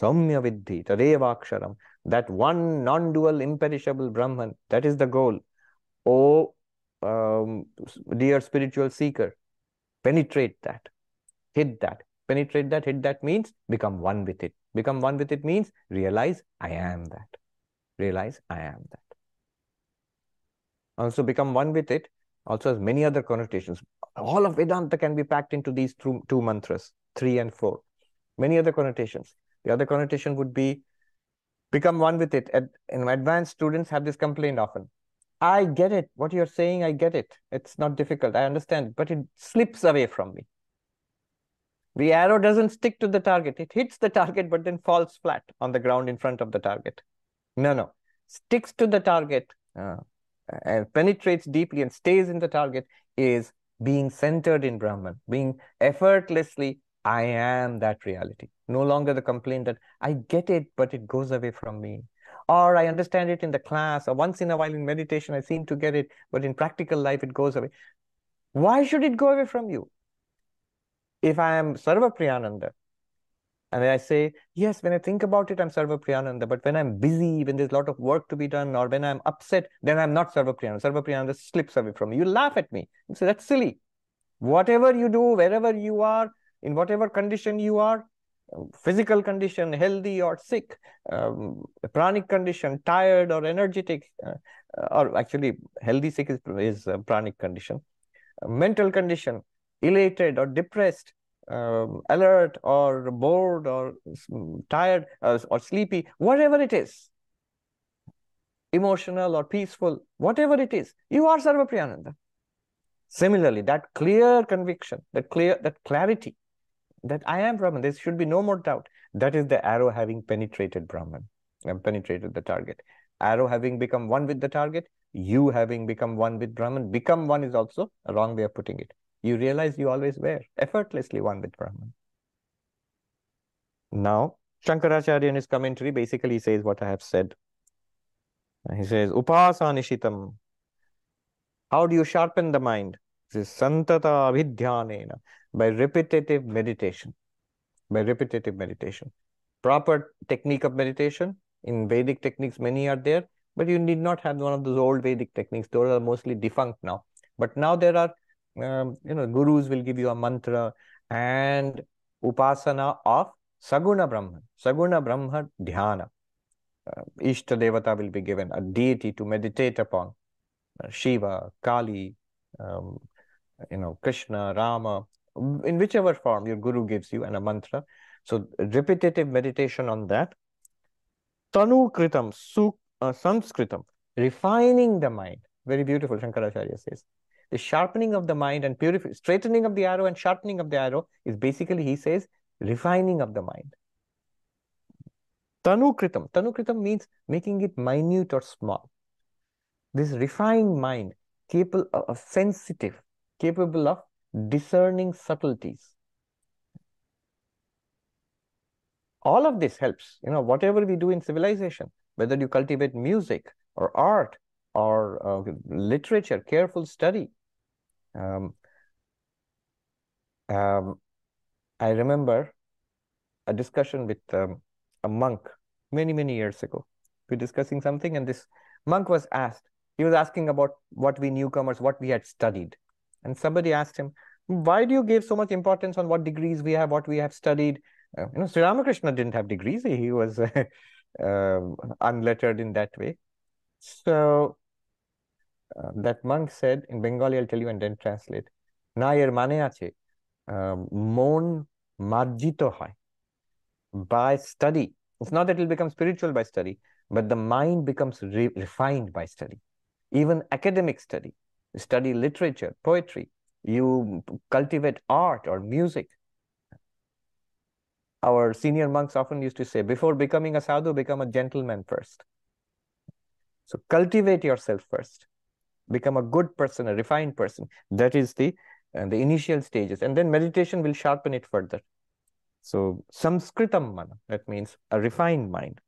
Saumya Vidhi, Tadevaksharam, that one non-dual imperishable Brahman, that is the goal. Oh, um, dear spiritual seeker, penetrate that, hit that. Penetrate that, hit that means become one with it. Become one with it means realize I am that. Realize I am that. Also become one with it also has many other connotations. All of Vedanta can be packed into these two, two mantras three and four. Many other connotations. The other connotation would be become one with it. Ad, advanced students have this complaint often. I get it. What you're saying, I get it. It's not difficult. I understand, but it slips away from me. The arrow doesn't stick to the target. It hits the target, but then falls flat on the ground in front of the target. No, no. Sticks to the target uh, and penetrates deeply and stays in the target is being centered in Brahman, being effortlessly, I am that reality. No longer the complaint that I get it, but it goes away from me. Or I understand it in the class, or once in a while in meditation, I seem to get it, but in practical life, it goes away. Why should it go away from you? If I am Sarvapriyananda, and I say, yes, when I think about it, I'm Sarvapriyananda. But when I'm busy, when there's a lot of work to be done, or when I'm upset, then I'm not Sarvapriyananda. Sarva Priyananda slips away from me. You laugh at me. You say, that's silly. Whatever you do, wherever you are, in whatever condition you are, physical condition, healthy or sick, um, pranic condition, tired or energetic, uh, or actually healthy sick is, is pranic condition, uh, mental condition, elated or depressed, um, alert or bored or tired or, or sleepy, whatever it is, emotional or peaceful, whatever it is, you are Sarvapriyananda. Similarly, that clear conviction, that clear, that clarity, that I am Brahman, there should be no more doubt. That is the arrow having penetrated Brahman and penetrated the target. Arrow having become one with the target, you having become one with Brahman. Become one is also a wrong way of putting it you realize you always were effortlessly one with Brahman. Now, Shankaracharya in his commentary basically says what I have said. He says, Upasanishitam. How do you sharpen the mind? This is Santata Abhidhyanena. By repetitive meditation. By repetitive meditation. Proper technique of meditation. In Vedic techniques, many are there, but you need not have one of those old Vedic techniques. Those are mostly defunct now. But now there are um, you know, gurus will give you a mantra and upasana of Saguna Brahman, Saguna Brahman Dhyana. Uh, Ishta Devata will be given, a deity to meditate upon. Uh, Shiva, Kali, um, you know, Krishna, Rama, in whichever form your guru gives you and a mantra. So repetitive meditation on that. Tanu Kritam, su, uh, Sanskritam, refining the mind. Very beautiful, Shankaracharya says the sharpening of the mind and purifying, straightening of the arrow and sharpening of the arrow is basically, he says, refining of the mind. Tanukritam. Tanukritam means making it minute or small. This refined mind, capable of sensitive, capable of discerning subtleties. All of this helps, you know, whatever we do in civilization, whether you cultivate music or art or uh, literature, careful study, um, um, I remember a discussion with um, a monk many, many years ago. We were discussing something, and this monk was asked, he was asking about what we newcomers, what we had studied. And somebody asked him, why do you give so much importance on what degrees we have, what we have studied? Uh, you know, Sri Ramakrishna didn't have degrees. He was uh, uh, unlettered in that way. So uh, that monk said in Bengali, I'll tell you and then translate. Na er mane ache, mon marjito hai. By study. It's not that it'll become spiritual by study, but the mind becomes re refined by study. Even academic study, study literature, poetry, you cultivate art or music. Our senior monks often used to say, before becoming a sadhu, become a gentleman first. So cultivate yourself first become a good person, a refined person. That is the uh, the initial stages, and then meditation will sharpen it further. So samskritam mana, that means a refined mind.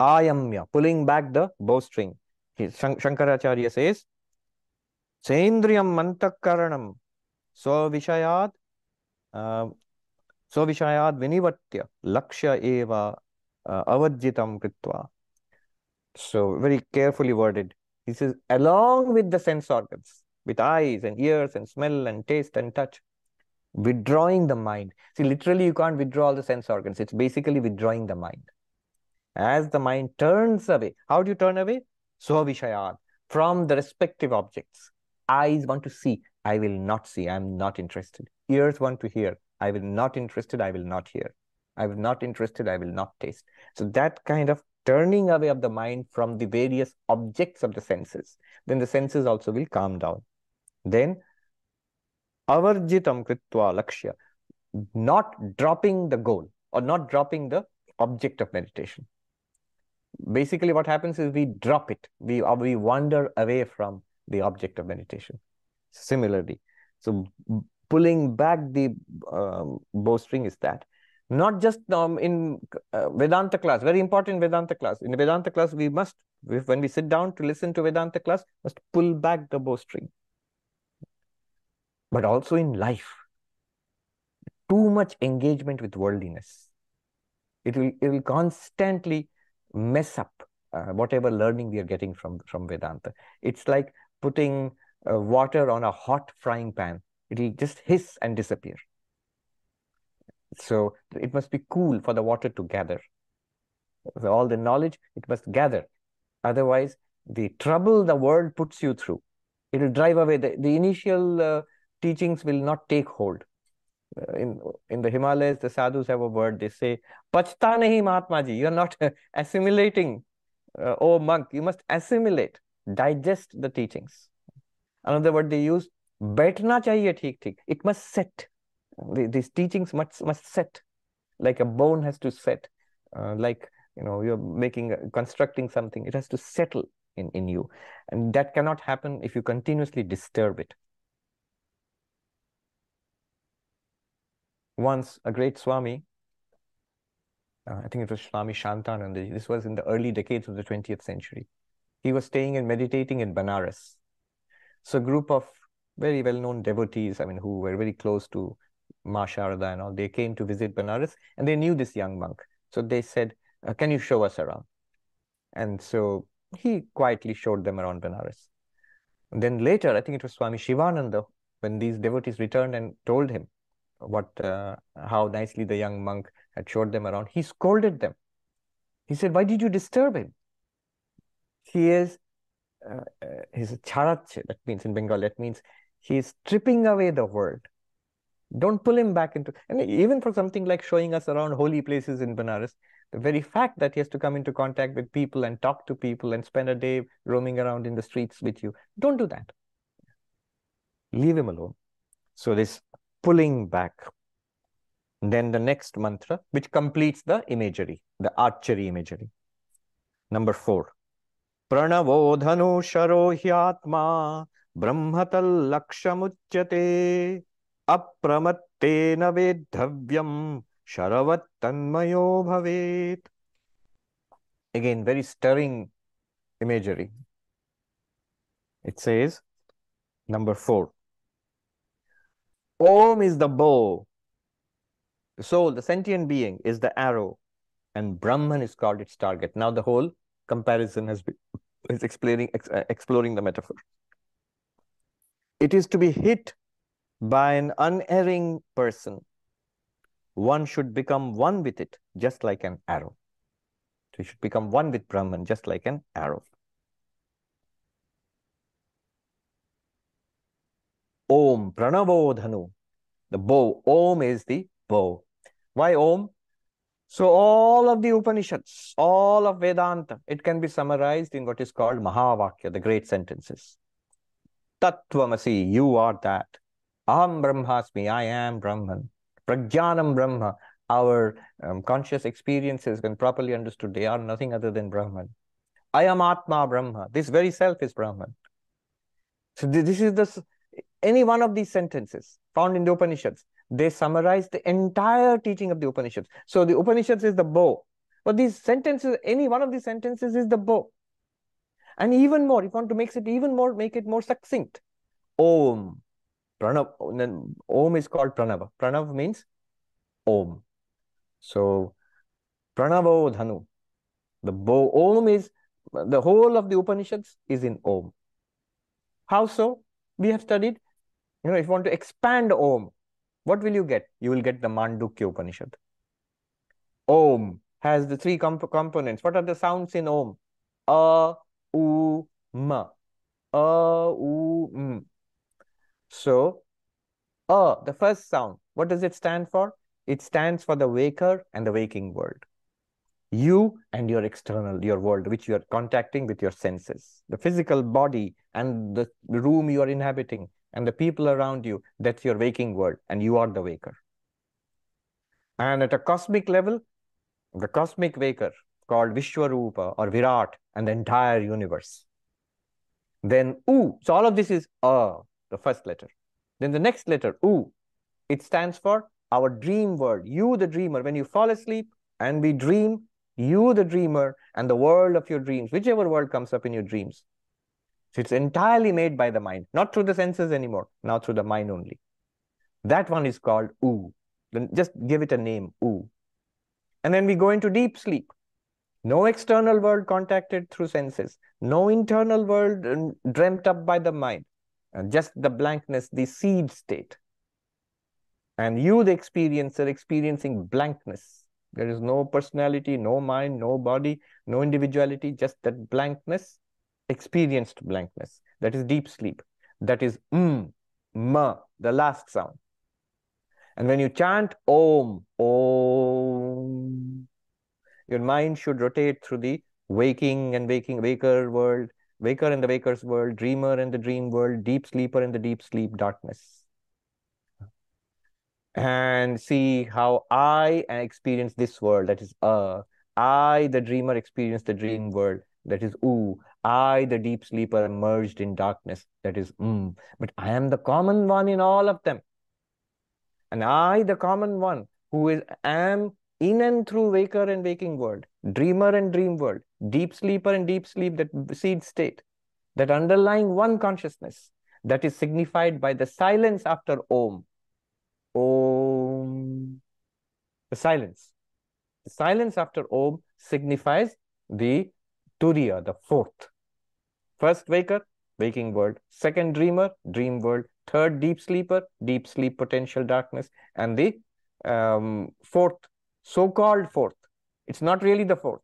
Ayamya, pulling back the bowstring. Shankaracharya says, Sendriyam mantakaranam svavishayad uh, svavishayad vinivatya lakshya eva uh, kritva so very carefully worded. He says, along with the sense organs, with eyes and ears and smell and taste and touch, withdrawing the mind. See, literally, you can't withdraw all the sense organs. It's basically withdrawing the mind. As the mind turns away, how do you turn away? Svavishayad, from the respective objects. Eyes want to see, I will not see, I'm not interested. Ears want to hear, I will not interested, I will not hear. I will not interested, I will not taste. So that kind of turning away of the mind from the various objects of the senses, then the senses also will calm down. Then avarjitam kritva lakshya, not dropping the goal or not dropping the object of meditation. Basically, what happens is we drop it, we, uh, we wander away from the object of meditation. Similarly, so pulling back the um, bowstring is that. Not just um, in uh, Vedanta class, very important Vedanta class. In Vedanta class, we must, when we sit down to listen to Vedanta class, must pull back the bowstring. But also in life, too much engagement with worldliness. It will, it will constantly mess up uh, whatever learning we are getting from, from Vedanta. It's like putting uh, water on a hot frying pan. It will just hiss and disappear. So it must be cool for the water to gather. So all the knowledge, it must gather. Otherwise, the trouble the world puts you through, it will drive away. The, the initial uh, teachings will not take hold. Uh, in in the Himalayas, the sadhus have a word. They say, "Pachta nahi Mahatma ji." You are not assimilating, uh, oh monk. You must assimilate, digest the teachings. Another word they use, "Baithna chahiye theek theek." It must set. The, these teachings must must set, like a bone has to set, uh, like you know you're making constructing something. It has to settle in in you, and that cannot happen if you continuously disturb it. Once a great Swami, uh, I think it was Swami Shantananda, this was in the early decades of the 20th century. He was staying and meditating in Banaras. So a group of very well-known devotees, I mean, who were very close to Ma Sharada and all, they came to visit Banaras and they knew this young monk. So they said, uh, can you show us around? And so he quietly showed them around Banaras. And then later, I think it was Swami Shivananda, when these devotees returned and told him what uh, how nicely the young monk had showed them around he scolded them he said why did you disturb him he is uh, uh, he's a that means in bengal that means he is stripping away the world don't pull him back into and even for something like showing us around holy places in Benares, the very fact that he has to come into contact with people and talk to people and spend a day roaming around in the streets with you, don't do that. Leave him alone. So this pulling back. Then the next mantra, which completes the imagery, the archery imagery. Number four. Pranavo dhanu sharo hyatma brahmatal lakshamuchyate apramattena vedhavyam sharavat tanmayo bhavet. Again, very stirring imagery. It says, number four, Om is the bow. The soul, the sentient being, is the arrow, and Brahman is called its target. Now the whole comparison has been is explaining ex, uh, exploring the metaphor. It is to be hit by an unerring person. One should become one with it, just like an arrow. So you should become one with Brahman, just like an arrow. Om Pranavodhanu. The bow. Om is the bow. Why Om? So all of the Upanishads, all of Vedanta, it can be summarized in what is called Mahavakya, the great sentences. Tattvamasi, you are that. Aham Brahmasmi, I am Brahman. Prajnanam Brahma, our um, conscious experiences, when properly understood, they are nothing other than Brahman. Ayam Atma Brahma. This very self is Brahman. So this is the any one of these sentences found in the Upanishads, they summarize the entire teaching of the Upanishads. So the Upanishads is the bow. But these sentences, any one of these sentences is the bow. And even more, if you want to make it even more, make it more succinct. Om. Pranav. Om is called Pranava. Pranav means Om. So Pranavo Dhanu. The bow. Om is the whole of the Upanishads is in Om. How so? We have studied you know, if you want to expand Om, what will you get? You will get the Mandukya Upanishad. Om has the three comp components. What are the sounds in Om? A, U, Ma. A, U, M. So, A, the first sound, what does it stand for? It stands for the waker and the waking world. You and your external, your world, which you are contacting with your senses. The physical body and the room you are inhabiting and the people around you, that's your waking world, and you are the waker. And at a cosmic level, the cosmic waker called Vishwarupa or Virat and the entire universe. Then U. So all of this is A, the first letter. Then the next letter, U. It stands for our dream world. You, the dreamer. When you fall asleep and we dream, you, the dreamer, and the world of your dreams, whichever world comes up in your dreams. So it's entirely made by the mind, not through the senses anymore, now through the mind only. That one is called U. Then just give it a name, U. And then we go into deep sleep. No external world contacted through senses, no internal world um, dreamt up by the mind, and just the blankness, the seed state. And you, the experiencer, experiencing blankness. There is no personality, no mind, no body, no individuality, just that blankness, experienced blankness. That is deep sleep. That is mm, the last sound. And when you chant Om, Om, your mind should rotate through the waking and waking, waker world, waker and the waker's world, dreamer and the dream world, deep sleeper and the deep sleep darkness. And see how I experience this world, that is uh. I, the dreamer, experience the dream world, that is ooh. I, the deep sleeper, emerged in darkness, that is mm. But I am the common one in all of them. And I, the common one, who is am in and through waker and waking world, dreamer and dream world, deep sleeper and deep sleep, that seed state, that underlying one consciousness that is signified by the silence after Om. Om. The silence. The silence after Om signifies the Turiya, the fourth. First waker, waking world. Second dreamer, dream world third deep sleeper, deep sleep potential darkness, and the um, fourth, so-called fourth. It's not really the fourth.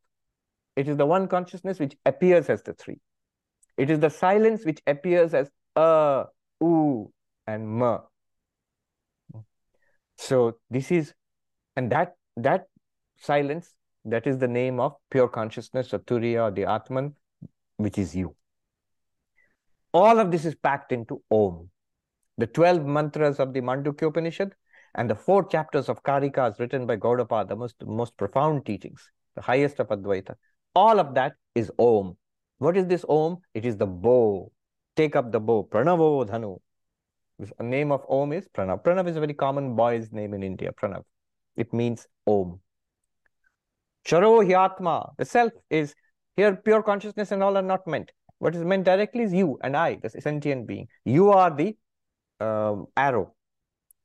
It is the one consciousness which appears as the three. It is the silence which appears as a, u, and ma. So this is, and that that silence, that is the name of pure consciousness, or Turiya, or the Atman, which is you. All of this is packed into Om the 12 mantras of the Mandukya Upanishad, and the four chapters of Karikas written by Gaudapada, the most, most profound teachings, the highest of Advaita. All of that is Om. What is this Om? It is the bow. Take up the bow. Pranavo Dhanu. The name of Om is Pranav. Pranav is a very common boy's name in India, Pranav. It means Om. Charo Hyatma. The self is here pure consciousness and all are not meant. What is meant directly is you and I, the sentient being. You are the um, arrow.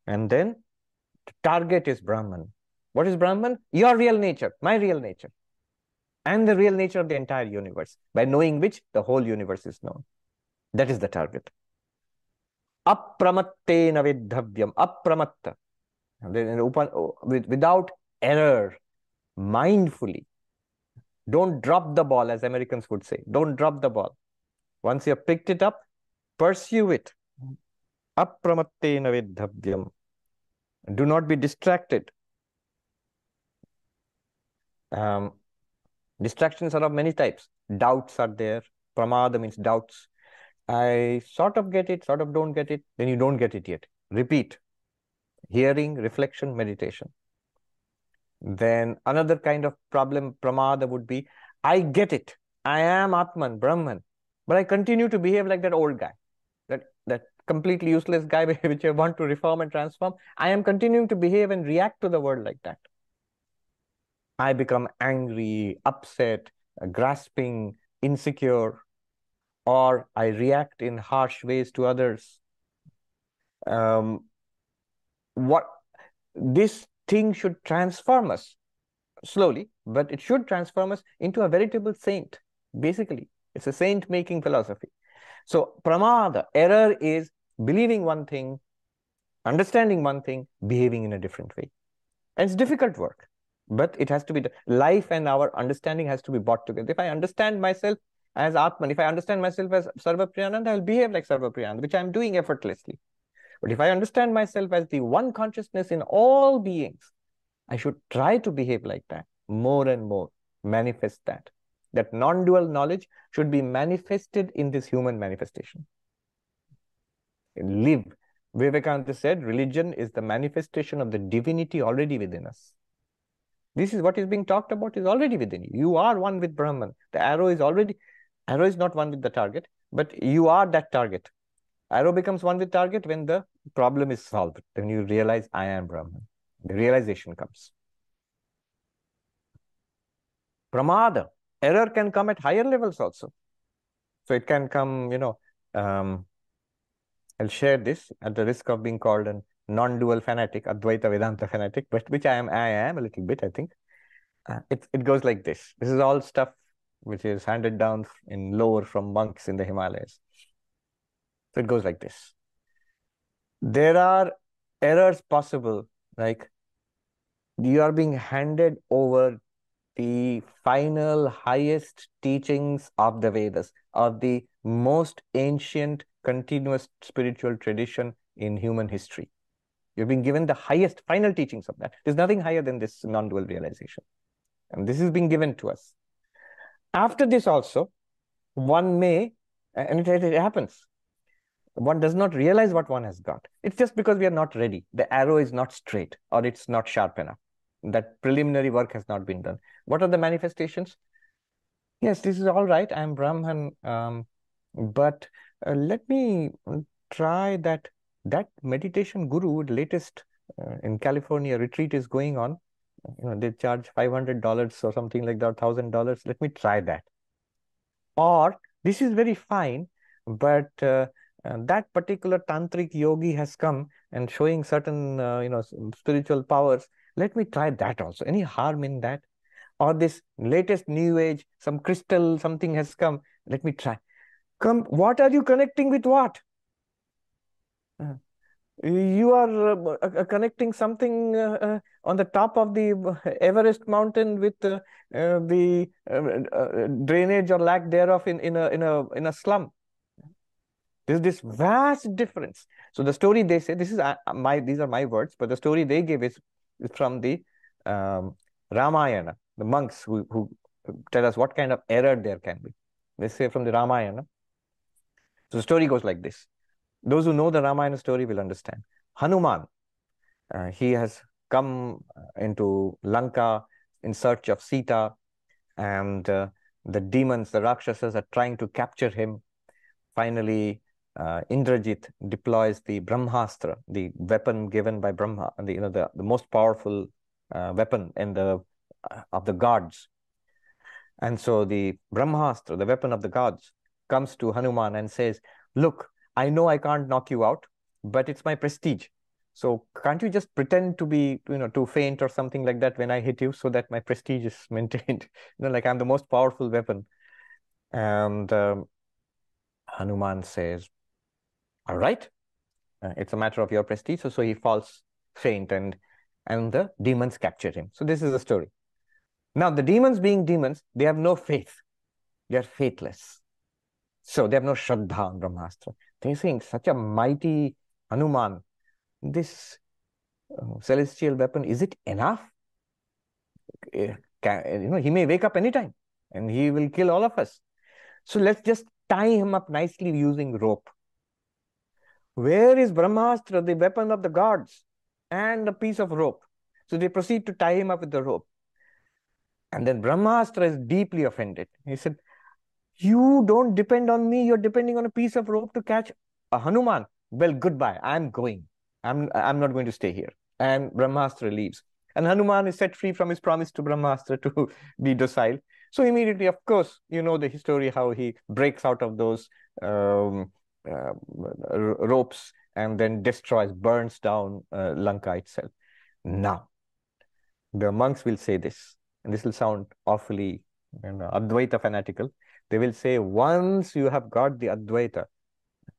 And then the target is Brahman. What is Brahman? Your real nature, my real nature, and the real nature of the entire universe, by knowing which the whole universe is known. That is the target. Apramattena vedhavyam. Apramatta. Without error, mindfully. Don't drop the ball, as Americans would say. Don't drop the ball. Once you have picked it up, pursue it Apramattena vedhavyam. Do not be distracted. Um, distractions are of many types. Doubts are there. Pramada means doubts. I sort of get it, sort of don't get it, then you don't get it yet. Repeat. Hearing, reflection, meditation. Then another kind of problem, pramada, would be I get it. I am Atman, Brahman, but I continue to behave like that old guy, that, that completely useless guy which I want to reform and transform, I am continuing to behave and react to the world like that. I become angry, upset, uh, grasping, insecure, or I react in harsh ways to others. Um, what this thing should transform us slowly, but it should transform us into a veritable saint. Basically, it's a saint making philosophy. So pramada, error is believing one thing, understanding one thing, behaving in a different way. And it's difficult work, but it has to be, life and our understanding has to be brought together. If I understand myself as Atman, if I understand myself as Sarvapriyananda, I'll behave like Sarvapriyananda, which I'm doing effortlessly. But if I understand myself as the one consciousness in all beings, I should try to behave like that more and more. manifest that. That non-dual knowledge should be manifested in this human manifestation. Live. Vivekananda said, religion is the manifestation of the divinity already within us. This is what is being talked about is already within you. You are one with Brahman. The arrow is already, arrow is not one with the target, but you are that target. Arrow becomes one with target when the problem is solved, when you realize I am Brahman. The realization comes. Pramada, error can come at higher levels also. So it can come, you know, um, I'll share this at the risk of being called a non-dual fanatic, Advaita Vedanta fanatic, but which I am, I am a little bit, I think. Uh, it, it goes like this. This is all stuff which is handed down in lore from monks in the Himalayas. So it goes like this. There are errors possible, like you are being handed over the final highest teachings of the Vedas, of the most ancient continuous spiritual tradition in human history. You've been given the highest final teachings of that. There's nothing higher than this non-dual realization. And this is being given to us. After this also, one may, and it, it happens, one does not realize what one has got. It's just because we are not ready. The arrow is not straight or it's not sharp enough. That preliminary work has not been done. What are the manifestations? Yes, this is all right. I'm Brahman, um, but uh, let me try that. That meditation guru, latest uh, in California retreat is going on. You know, they charge five hundred dollars or something like that, thousand dollars. Let me try that. Or this is very fine, but uh, that particular tantric yogi has come and showing certain uh, you know spiritual powers let me try that also. Any harm in that? Or this latest new age some crystal something has come. Let me try. Come what are you connecting with what? Uh, you are uh, uh, connecting something uh, uh, on the top of the Everest mountain with uh, the drainage or lack thereof in, in a in a in a slum. There's this vast difference. So the story they say this is my these are my words, but the story they give is from the um, Ramayana, the monks who, who tell us what kind of error there can be. They say from the Ramayana. So the story goes like this. Those who know the Ramayana story will understand. Hanuman, uh, he has come into Lanka in search of Sita, and uh, the demons, the Rakshasas, are trying to capture him. Finally, uh, Indrajit deploys the Brahmastra, the weapon given by Brahma, the you know the, the most powerful uh, weapon in the uh, of the gods. And so the Brahmastra, the weapon of the gods, comes to Hanuman and says, "Look, I know I can't knock you out, but it's my prestige. So can't you just pretend to be, you know, to faint or something like that when I hit you, so that my prestige is maintained? you know, like I'm the most powerful weapon." And um, Hanuman says, all right. Uh, it's a matter of your prestige so, so he falls faint and and the demons capture him. So this is the story. Now the demons being demons they have no faith. They are faithless. So they have no shraddha on brahmastra. They're saying such a mighty hanuman this uh, celestial weapon is it enough? Eh, Can, you know he may wake up anytime and he will kill all of us. So let's just tie him up nicely using rope where is Brahmastra, the weapon of the gods, and a piece of rope? So they proceed to tie him up with the rope. And then Brahmastra is deeply offended. He said, You don't depend on me, you're depending on a piece of rope to catch a Hanuman. Well, goodbye. I'm going. I'm I'm not going to stay here. And Brahmastra leaves. And Hanuman is set free from his promise to Brahmastra to be docile. So immediately, of course, you know the history how he breaks out of those um, uh, ropes and then destroys, burns down uh, Lanka itself. Now, the monks will say this, and this will sound awfully you know, Advaita fanatical. They will say, once you have got the Advaita,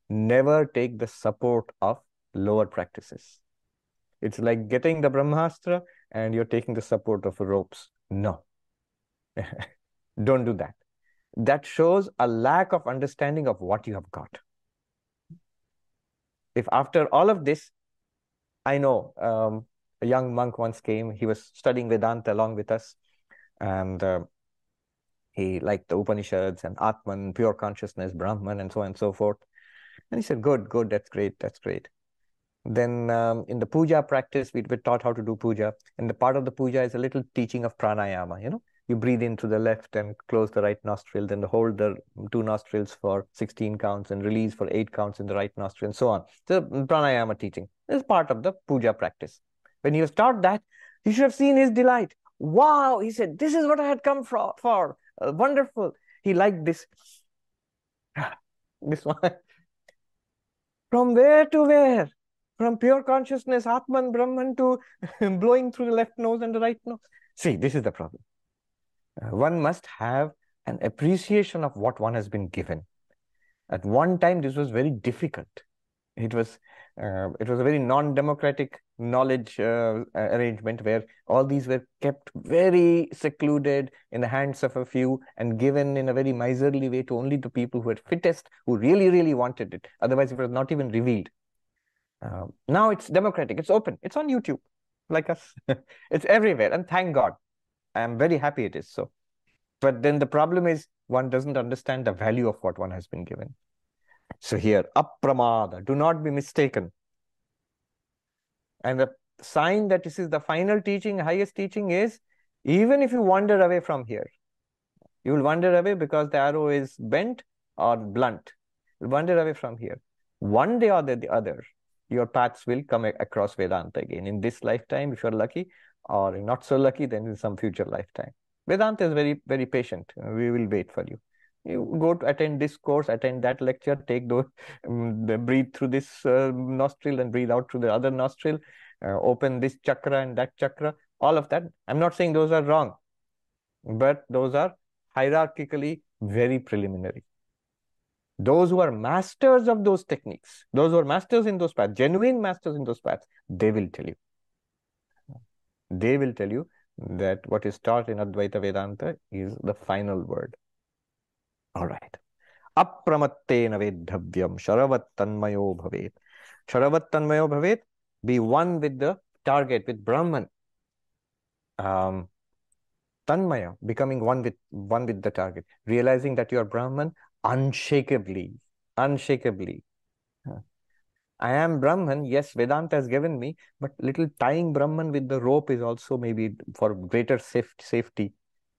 never take the support of lower practices. It's like getting the Brahmastra and you're taking the support of ropes. No. Don't do that. That shows a lack of understanding of what you have got if after all of this, I know um, a young monk once came, he was studying Vedanta along with us. And uh, He liked the Upanishads and Atman, pure consciousness, Brahman, and so on and so forth. And he said, Good, good, that's great, that's great. Then um, in the puja practice, we were taught how to do puja. And the part of the puja is a little teaching of pranayama, you know. You breathe in through the left and close the right nostril, then hold the two nostrils for 16 counts and release for eight counts in the right nostril and so on. So pranayama teaching is part of the puja practice. When you start that, you should have seen his delight. Wow, he said, this is what I had come for. for. Uh, wonderful. He liked this. this one. From where to where? From pure consciousness, Atman, Brahman, to blowing through the left nose and the right nose. See, this is the problem. Uh, one must have an appreciation of what one has been given. At one time, this was very difficult. It was uh, it was a very non-democratic knowledge uh, arrangement where all these were kept very secluded in the hands of a few and given in a very miserly way to only the people who were fittest, who really, really wanted it. Otherwise, it was not even revealed. Uh, now it's democratic, it's open, it's on YouTube, like us. it's everywhere, and thank God. I'm very happy it is so. But then the problem is one doesn't understand the value of what one has been given. So here, apramada, do not be mistaken. And the sign that this is the final teaching, highest teaching is even if you wander away from here, you will wander away because the arrow is bent or blunt. You'll wander away from here. One day or the other, your paths will come across Vedanta again. In this lifetime, if you're lucky, or not so lucky, then in some future lifetime. Vedanta is very, very patient. We will wait for you. You go to attend this course, attend that lecture, take those, um, breathe through this uh, nostril and breathe out through the other nostril, uh, open this chakra and that chakra, all of that. I'm not saying those are wrong, but those are hierarchically very preliminary. Those who are masters of those techniques, those who are masters in those paths, genuine masters in those paths, they will tell you. They will tell you that what is taught in Advaita Vedanta is the final word. All right. Apramattena vedhavyam sharavat tanmayo bhavet. Sharavat tanmayo bhavet, be one with the target, with Brahman. Um, tanmaya, becoming one with one with the target, realizing that you are Brahman unshakably, unshakably. I am Brahman, yes, Vedanta has given me, but little tying Brahman with the rope is also maybe for greater safe, safety.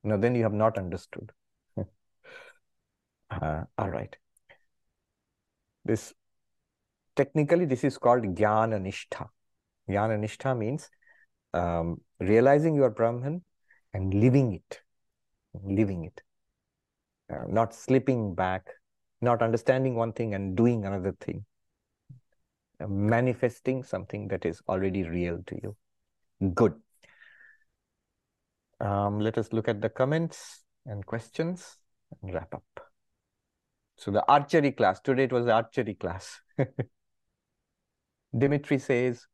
No, then you have not understood. uh, all right. This technically this is called jnana nishtha. Jnana nishtha means um, realizing you are Brahman and living it, living it, uh, not slipping back, not understanding one thing and doing another thing manifesting something that is already real to you. Good. Um, let us look at the comments and questions and wrap up. So the archery class, today it was the archery class. Dimitri says,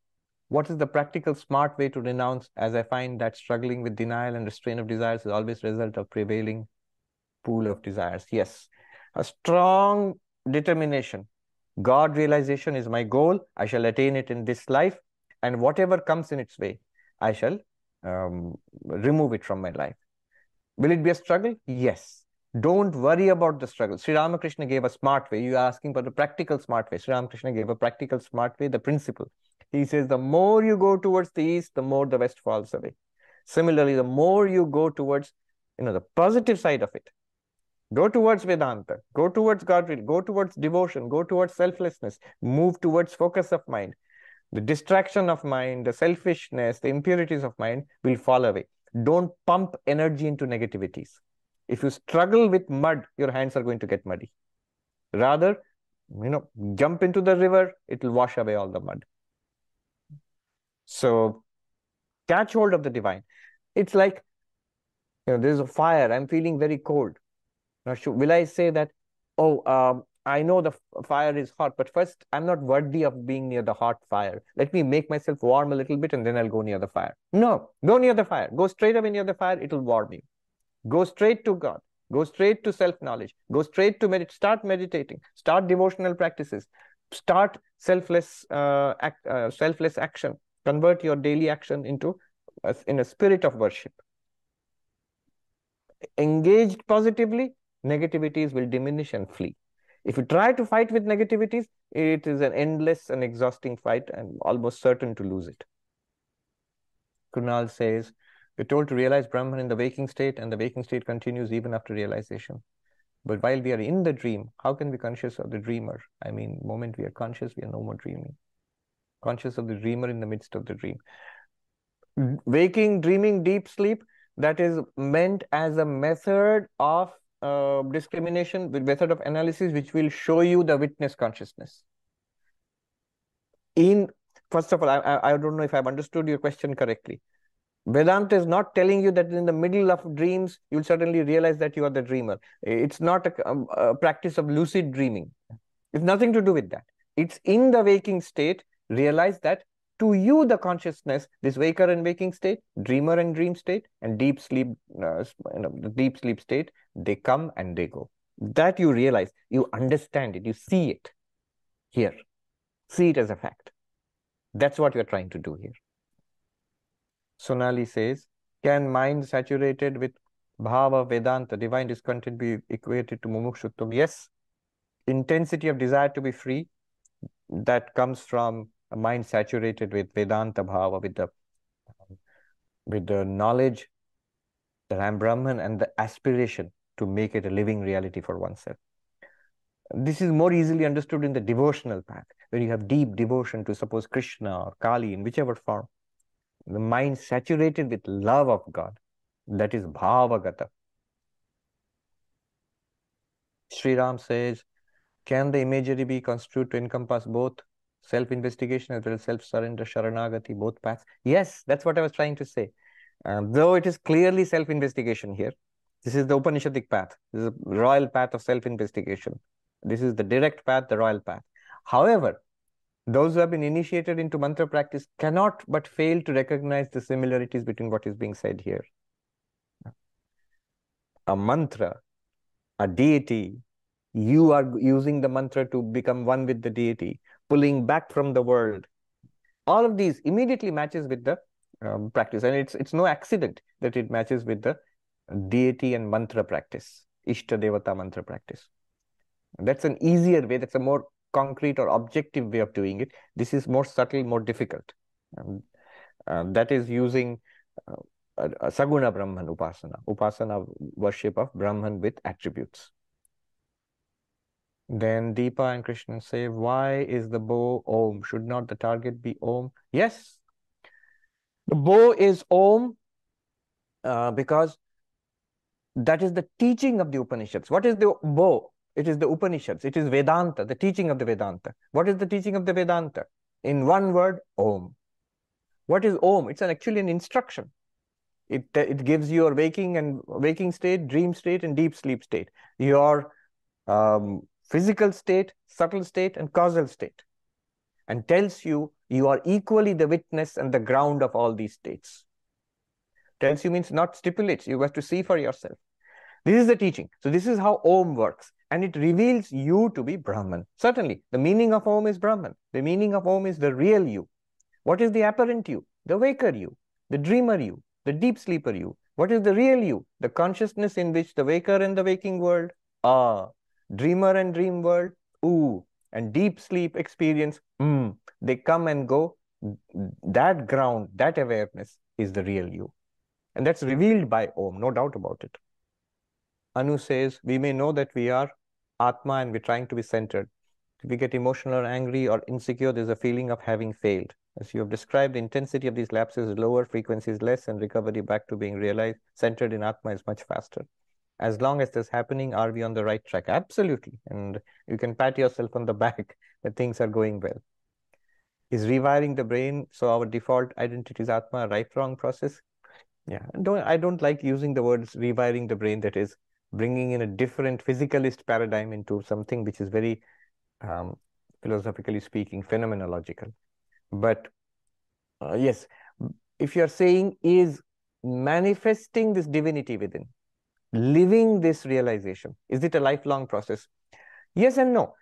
what is the practical smart way to renounce as I find that struggling with denial and restraint of desires is always result of prevailing pool of desires. Yes, a strong determination God realization is my goal. I shall attain it in this life. And whatever comes in its way, I shall um, remove it from my life. Will it be a struggle? Yes. Don't worry about the struggle. Sri Ramakrishna gave a smart way. You are asking for the practical smart way. Sri Ramakrishna gave a practical smart way, the principle. He says, the more you go towards the east, the more the west falls away. Similarly, the more you go towards, you know, the positive side of it, Go towards Vedanta, go towards God will, go towards devotion, go towards selflessness, move towards focus of mind. The distraction of mind, the selfishness, the impurities of mind will fall away. Don't pump energy into negativities. If you struggle with mud, your hands are going to get muddy. Rather, you know, jump into the river, it will wash away all the mud. So catch hold of the divine. It's like, you know, there's a fire. I'm feeling very cold. Now, should, will I say that, oh, um, I know the fire is hot, but first I'm not worthy of being near the hot fire. Let me make myself warm a little bit and then I'll go near the fire. No, go near the fire. Go straight away near the fire. It'll warm you. Go straight to God. Go straight to self-knowledge. Go straight to meditate. Start meditating. Start devotional practices. Start selfless, uh, act, uh, selfless action. Convert your daily action into in a spirit of worship engaged positively, negativities will diminish and flee. If you try to fight with negativities, it is an endless and exhausting fight and almost certain to lose it. Kunal says, we're told to realize Brahman in the waking state, and the waking state continues even after realization. But while we are in the dream, how can we conscious of the dreamer? I mean, moment we are conscious, we are no more dreaming. Conscious of the dreamer in the midst of the dream. Waking, dreaming, deep sleep, that is meant as a method of uh, discrimination, with method of analysis, which will show you the witness consciousness. In first of all, I, I don't know if I've understood your question correctly. Vedanta is not telling you that in the middle of dreams, you'll suddenly realize that you are the dreamer. It's not a, um, a practice of lucid dreaming. It's nothing to do with that. It's in the waking state, realize that to you, the consciousness, this waker and waking state, dreamer and dream state, and deep sleep, uh, the deep sleep state, they come and they go. That you realize, you understand it, you see it here. See it as a fact. That's what we're trying to do here. Sonali says, can mind saturated with bhava vedanta, divine discontent be equated to mumukshutvam? Yes. Intensity of desire to be free, that comes from a mind saturated with Vedanta bhava, with the with the knowledge that I'm Brahman and the aspiration to make it a living reality for oneself. This is more easily understood in the devotional path, when you have deep devotion to suppose Krishna or Kali in whichever form. The mind saturated with love of God, that is bhavagata. Sri Ram says, can the imagery be construed to encompass both self-investigation as well as self-surrender, sharanagati, both paths. Yes, that's what I was trying to say. Um, though it is clearly self-investigation here, this is the Upanishadic path. This is a royal path of self-investigation. This is the direct path, the royal path. However, those who have been initiated into mantra practice cannot but fail to recognize the similarities between what is being said here. A mantra, a deity, you are using the mantra to become one with the deity pulling back from the world. All of these immediately matches with the um, practice. And it's, it's no accident that it matches with the deity and mantra practice, Ishta Devata mantra practice. That's an easier way. That's a more concrete or objective way of doing it. This is more subtle, more difficult. Um, uh, that is using uh, a Saguna Brahman Upasana, Upasana worship of Brahman with attributes. Then Deepa and Krishna say, why is the bow Om? Should not the target be Om? Yes. The bow is Om uh, because that is the teaching of the Upanishads. What is the bow? It is the Upanishads. It is Vedanta, the teaching of the Vedanta. What is the teaching of the Vedanta? In one word, Om. What is Om? It's an, actually an instruction. It, it gives you your waking and waking state, dream state, and deep sleep state. Your um, physical state, subtle state, and causal state, and tells you you are equally the witness and the ground of all these states. Tells you means not stipulates, you have to see for yourself. This is the teaching. So this is how Om works. And it reveals you to be Brahman. Certainly, the meaning of Om is Brahman. The meaning of Om is the real you. What is the apparent you? The waker you, the dreamer you, the deep sleeper you. What is the real you? The consciousness in which the waker and the waking world are dreamer and dream world, ooh, and deep sleep experience, mm, they come and go. That ground, that awareness is the real you. And that's revealed by Om, no doubt about it. Anu says, we may know that we are Atma and we're trying to be centered. If we get emotional or angry or insecure, there's a feeling of having failed. As you have described, the intensity of these lapses lower, frequency is less, and recovery back to being realized, centered in Atma is much faster as long as this happening, are we on the right track? Absolutely. And you can pat yourself on the back that things are going well. Is rewiring the brain so our default identity is Atma right wrong process? Yeah, don't I don't like using the words rewiring the brain. That is bringing in a different physicalist paradigm into something which is very, um, philosophically speaking, phenomenological. But uh, yes, if you're saying is manifesting this divinity within, living this realization? Is it a lifelong process? Yes and no.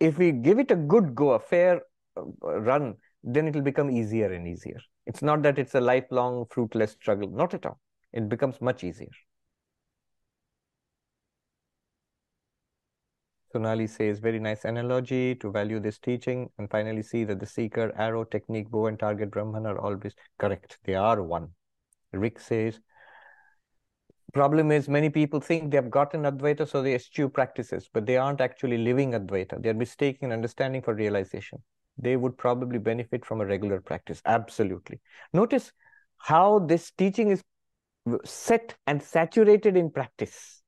If we give it a good go, a fair uh, run, then it will become easier and easier. It's not that it's a lifelong, fruitless struggle, not at all. It becomes much easier. Sonali says, very nice analogy to value this teaching and finally see that the seeker, arrow, technique, bow, and target Brahman are always correct. They are one. Rick says, problem is many people think they have gotten Advaita, so they eschew practices, but they aren't actually living Advaita. They're mistaking understanding for realization. They would probably benefit from a regular practice. Absolutely. Notice how this teaching is set and saturated in practice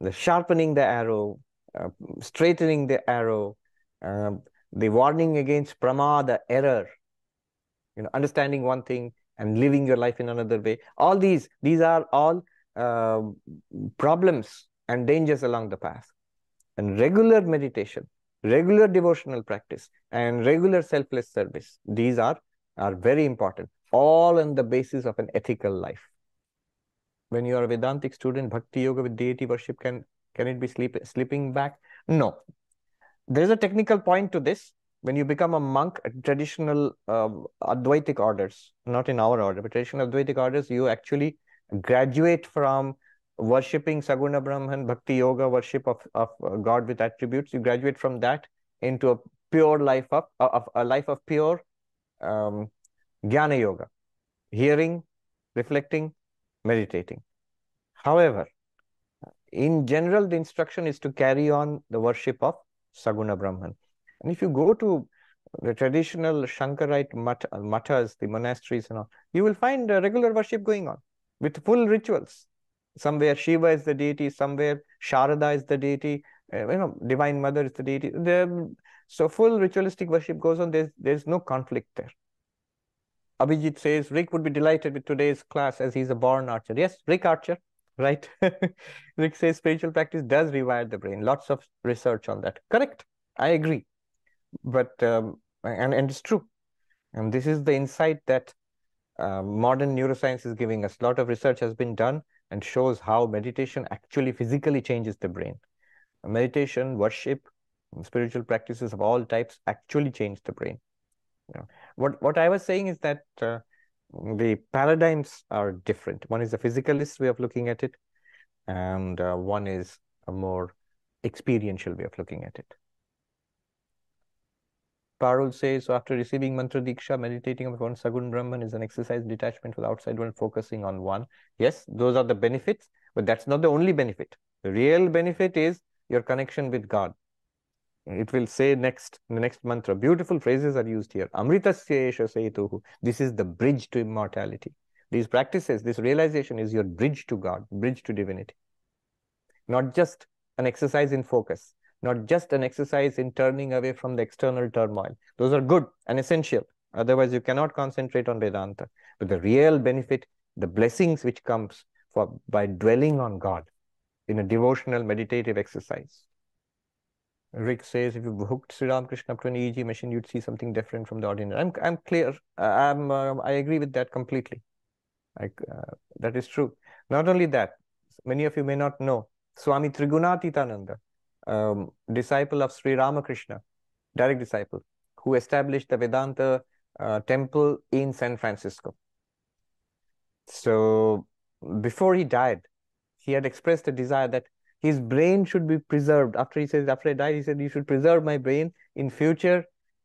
the sharpening the arrow, uh, straightening the arrow, uh, the warning against pramada, error, you know, understanding one thing and living your life in another way. All these, these are all uh, problems and dangers along the path. And regular meditation, regular devotional practice, and regular selfless service, these are, are very important, all on the basis of an ethical life when you are a Vedantic student, Bhakti Yoga with deity worship, can can it be sleep, slipping back? No. There is a technical point to this. When you become a monk, traditional uh, Advaitic orders, not in our order, but traditional Advaitic orders, you actually graduate from worshipping Saguna Brahman, Bhakti Yoga, worship of, of uh, God with attributes. You graduate from that into a pure life of, of a life of pure um, Jnana Yoga, hearing, reflecting, meditating. However, in general, the instruction is to carry on the worship of Saguna Brahman. And if you go to the traditional Shankarite mat mathas, the monasteries and all, you will find a regular worship going on with full rituals. Somewhere Shiva is the deity, somewhere Sharada is the deity, uh, you know, Divine Mother is the deity. So full ritualistic worship goes on. There's, there's no conflict there. Abhijit says, Rick would be delighted with today's class as he's a born archer. Yes, Rick Archer, right? Rick says spiritual practice does rewire the brain. Lots of research on that. Correct. I agree. But, um, and, and it's true. And this is the insight that uh, modern neuroscience is giving us. A lot of research has been done and shows how meditation actually physically changes the brain. Meditation, worship, spiritual practices of all types actually change the brain. What what I was saying is that uh, the paradigms are different. One is a physicalist way of looking at it, and uh, one is a more experiential way of looking at it. Parul says, so after receiving mantra diksha, meditating upon Sagun Brahman is an exercise detachment from the outside world, focusing on one. Yes, those are the benefits, but that's not the only benefit. The real benefit is your connection with God. It will say next, the next mantra. Beautiful phrases are used here. Amritasya setuhu. This is the bridge to immortality. These practices, this realization is your bridge to God, bridge to divinity. Not just an exercise in focus, not just an exercise in turning away from the external turmoil. Those are good and essential. Otherwise, you cannot concentrate on Vedanta. But the real benefit, the blessings which comes for by dwelling on God in a devotional meditative exercise. Rick says if you hooked Sri Ramakrishna up to an EEG machine, you'd see something different from the ordinary. I'm, I'm clear. I'm, uh, I agree with that completely. I, uh, that is true. Not only that, many of you may not know, Swami Trigunatitananda, um, disciple of Sri Ramakrishna, direct disciple, who established the Vedanta uh, temple in San Francisco. So before he died, he had expressed a desire that his brain should be preserved. After he says, after I die, he said, you should preserve my brain. In future,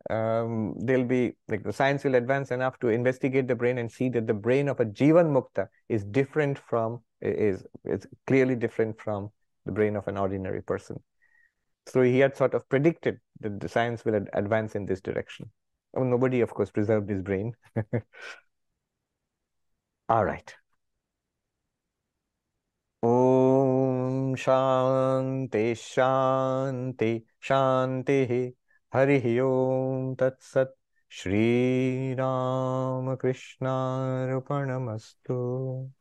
um, there'll be like the science will advance enough to investigate the brain and see that the brain of a Jivan Mukta is different from is is clearly different from the brain of an ordinary person. So he had sort of predicted that the science will ad- advance in this direction. Oh, nobody, of course, preserved his brain. All right. Om Shanti Shanti Shanti Hari Om Tat Sat Shri Ramakrishna Rupanamastu.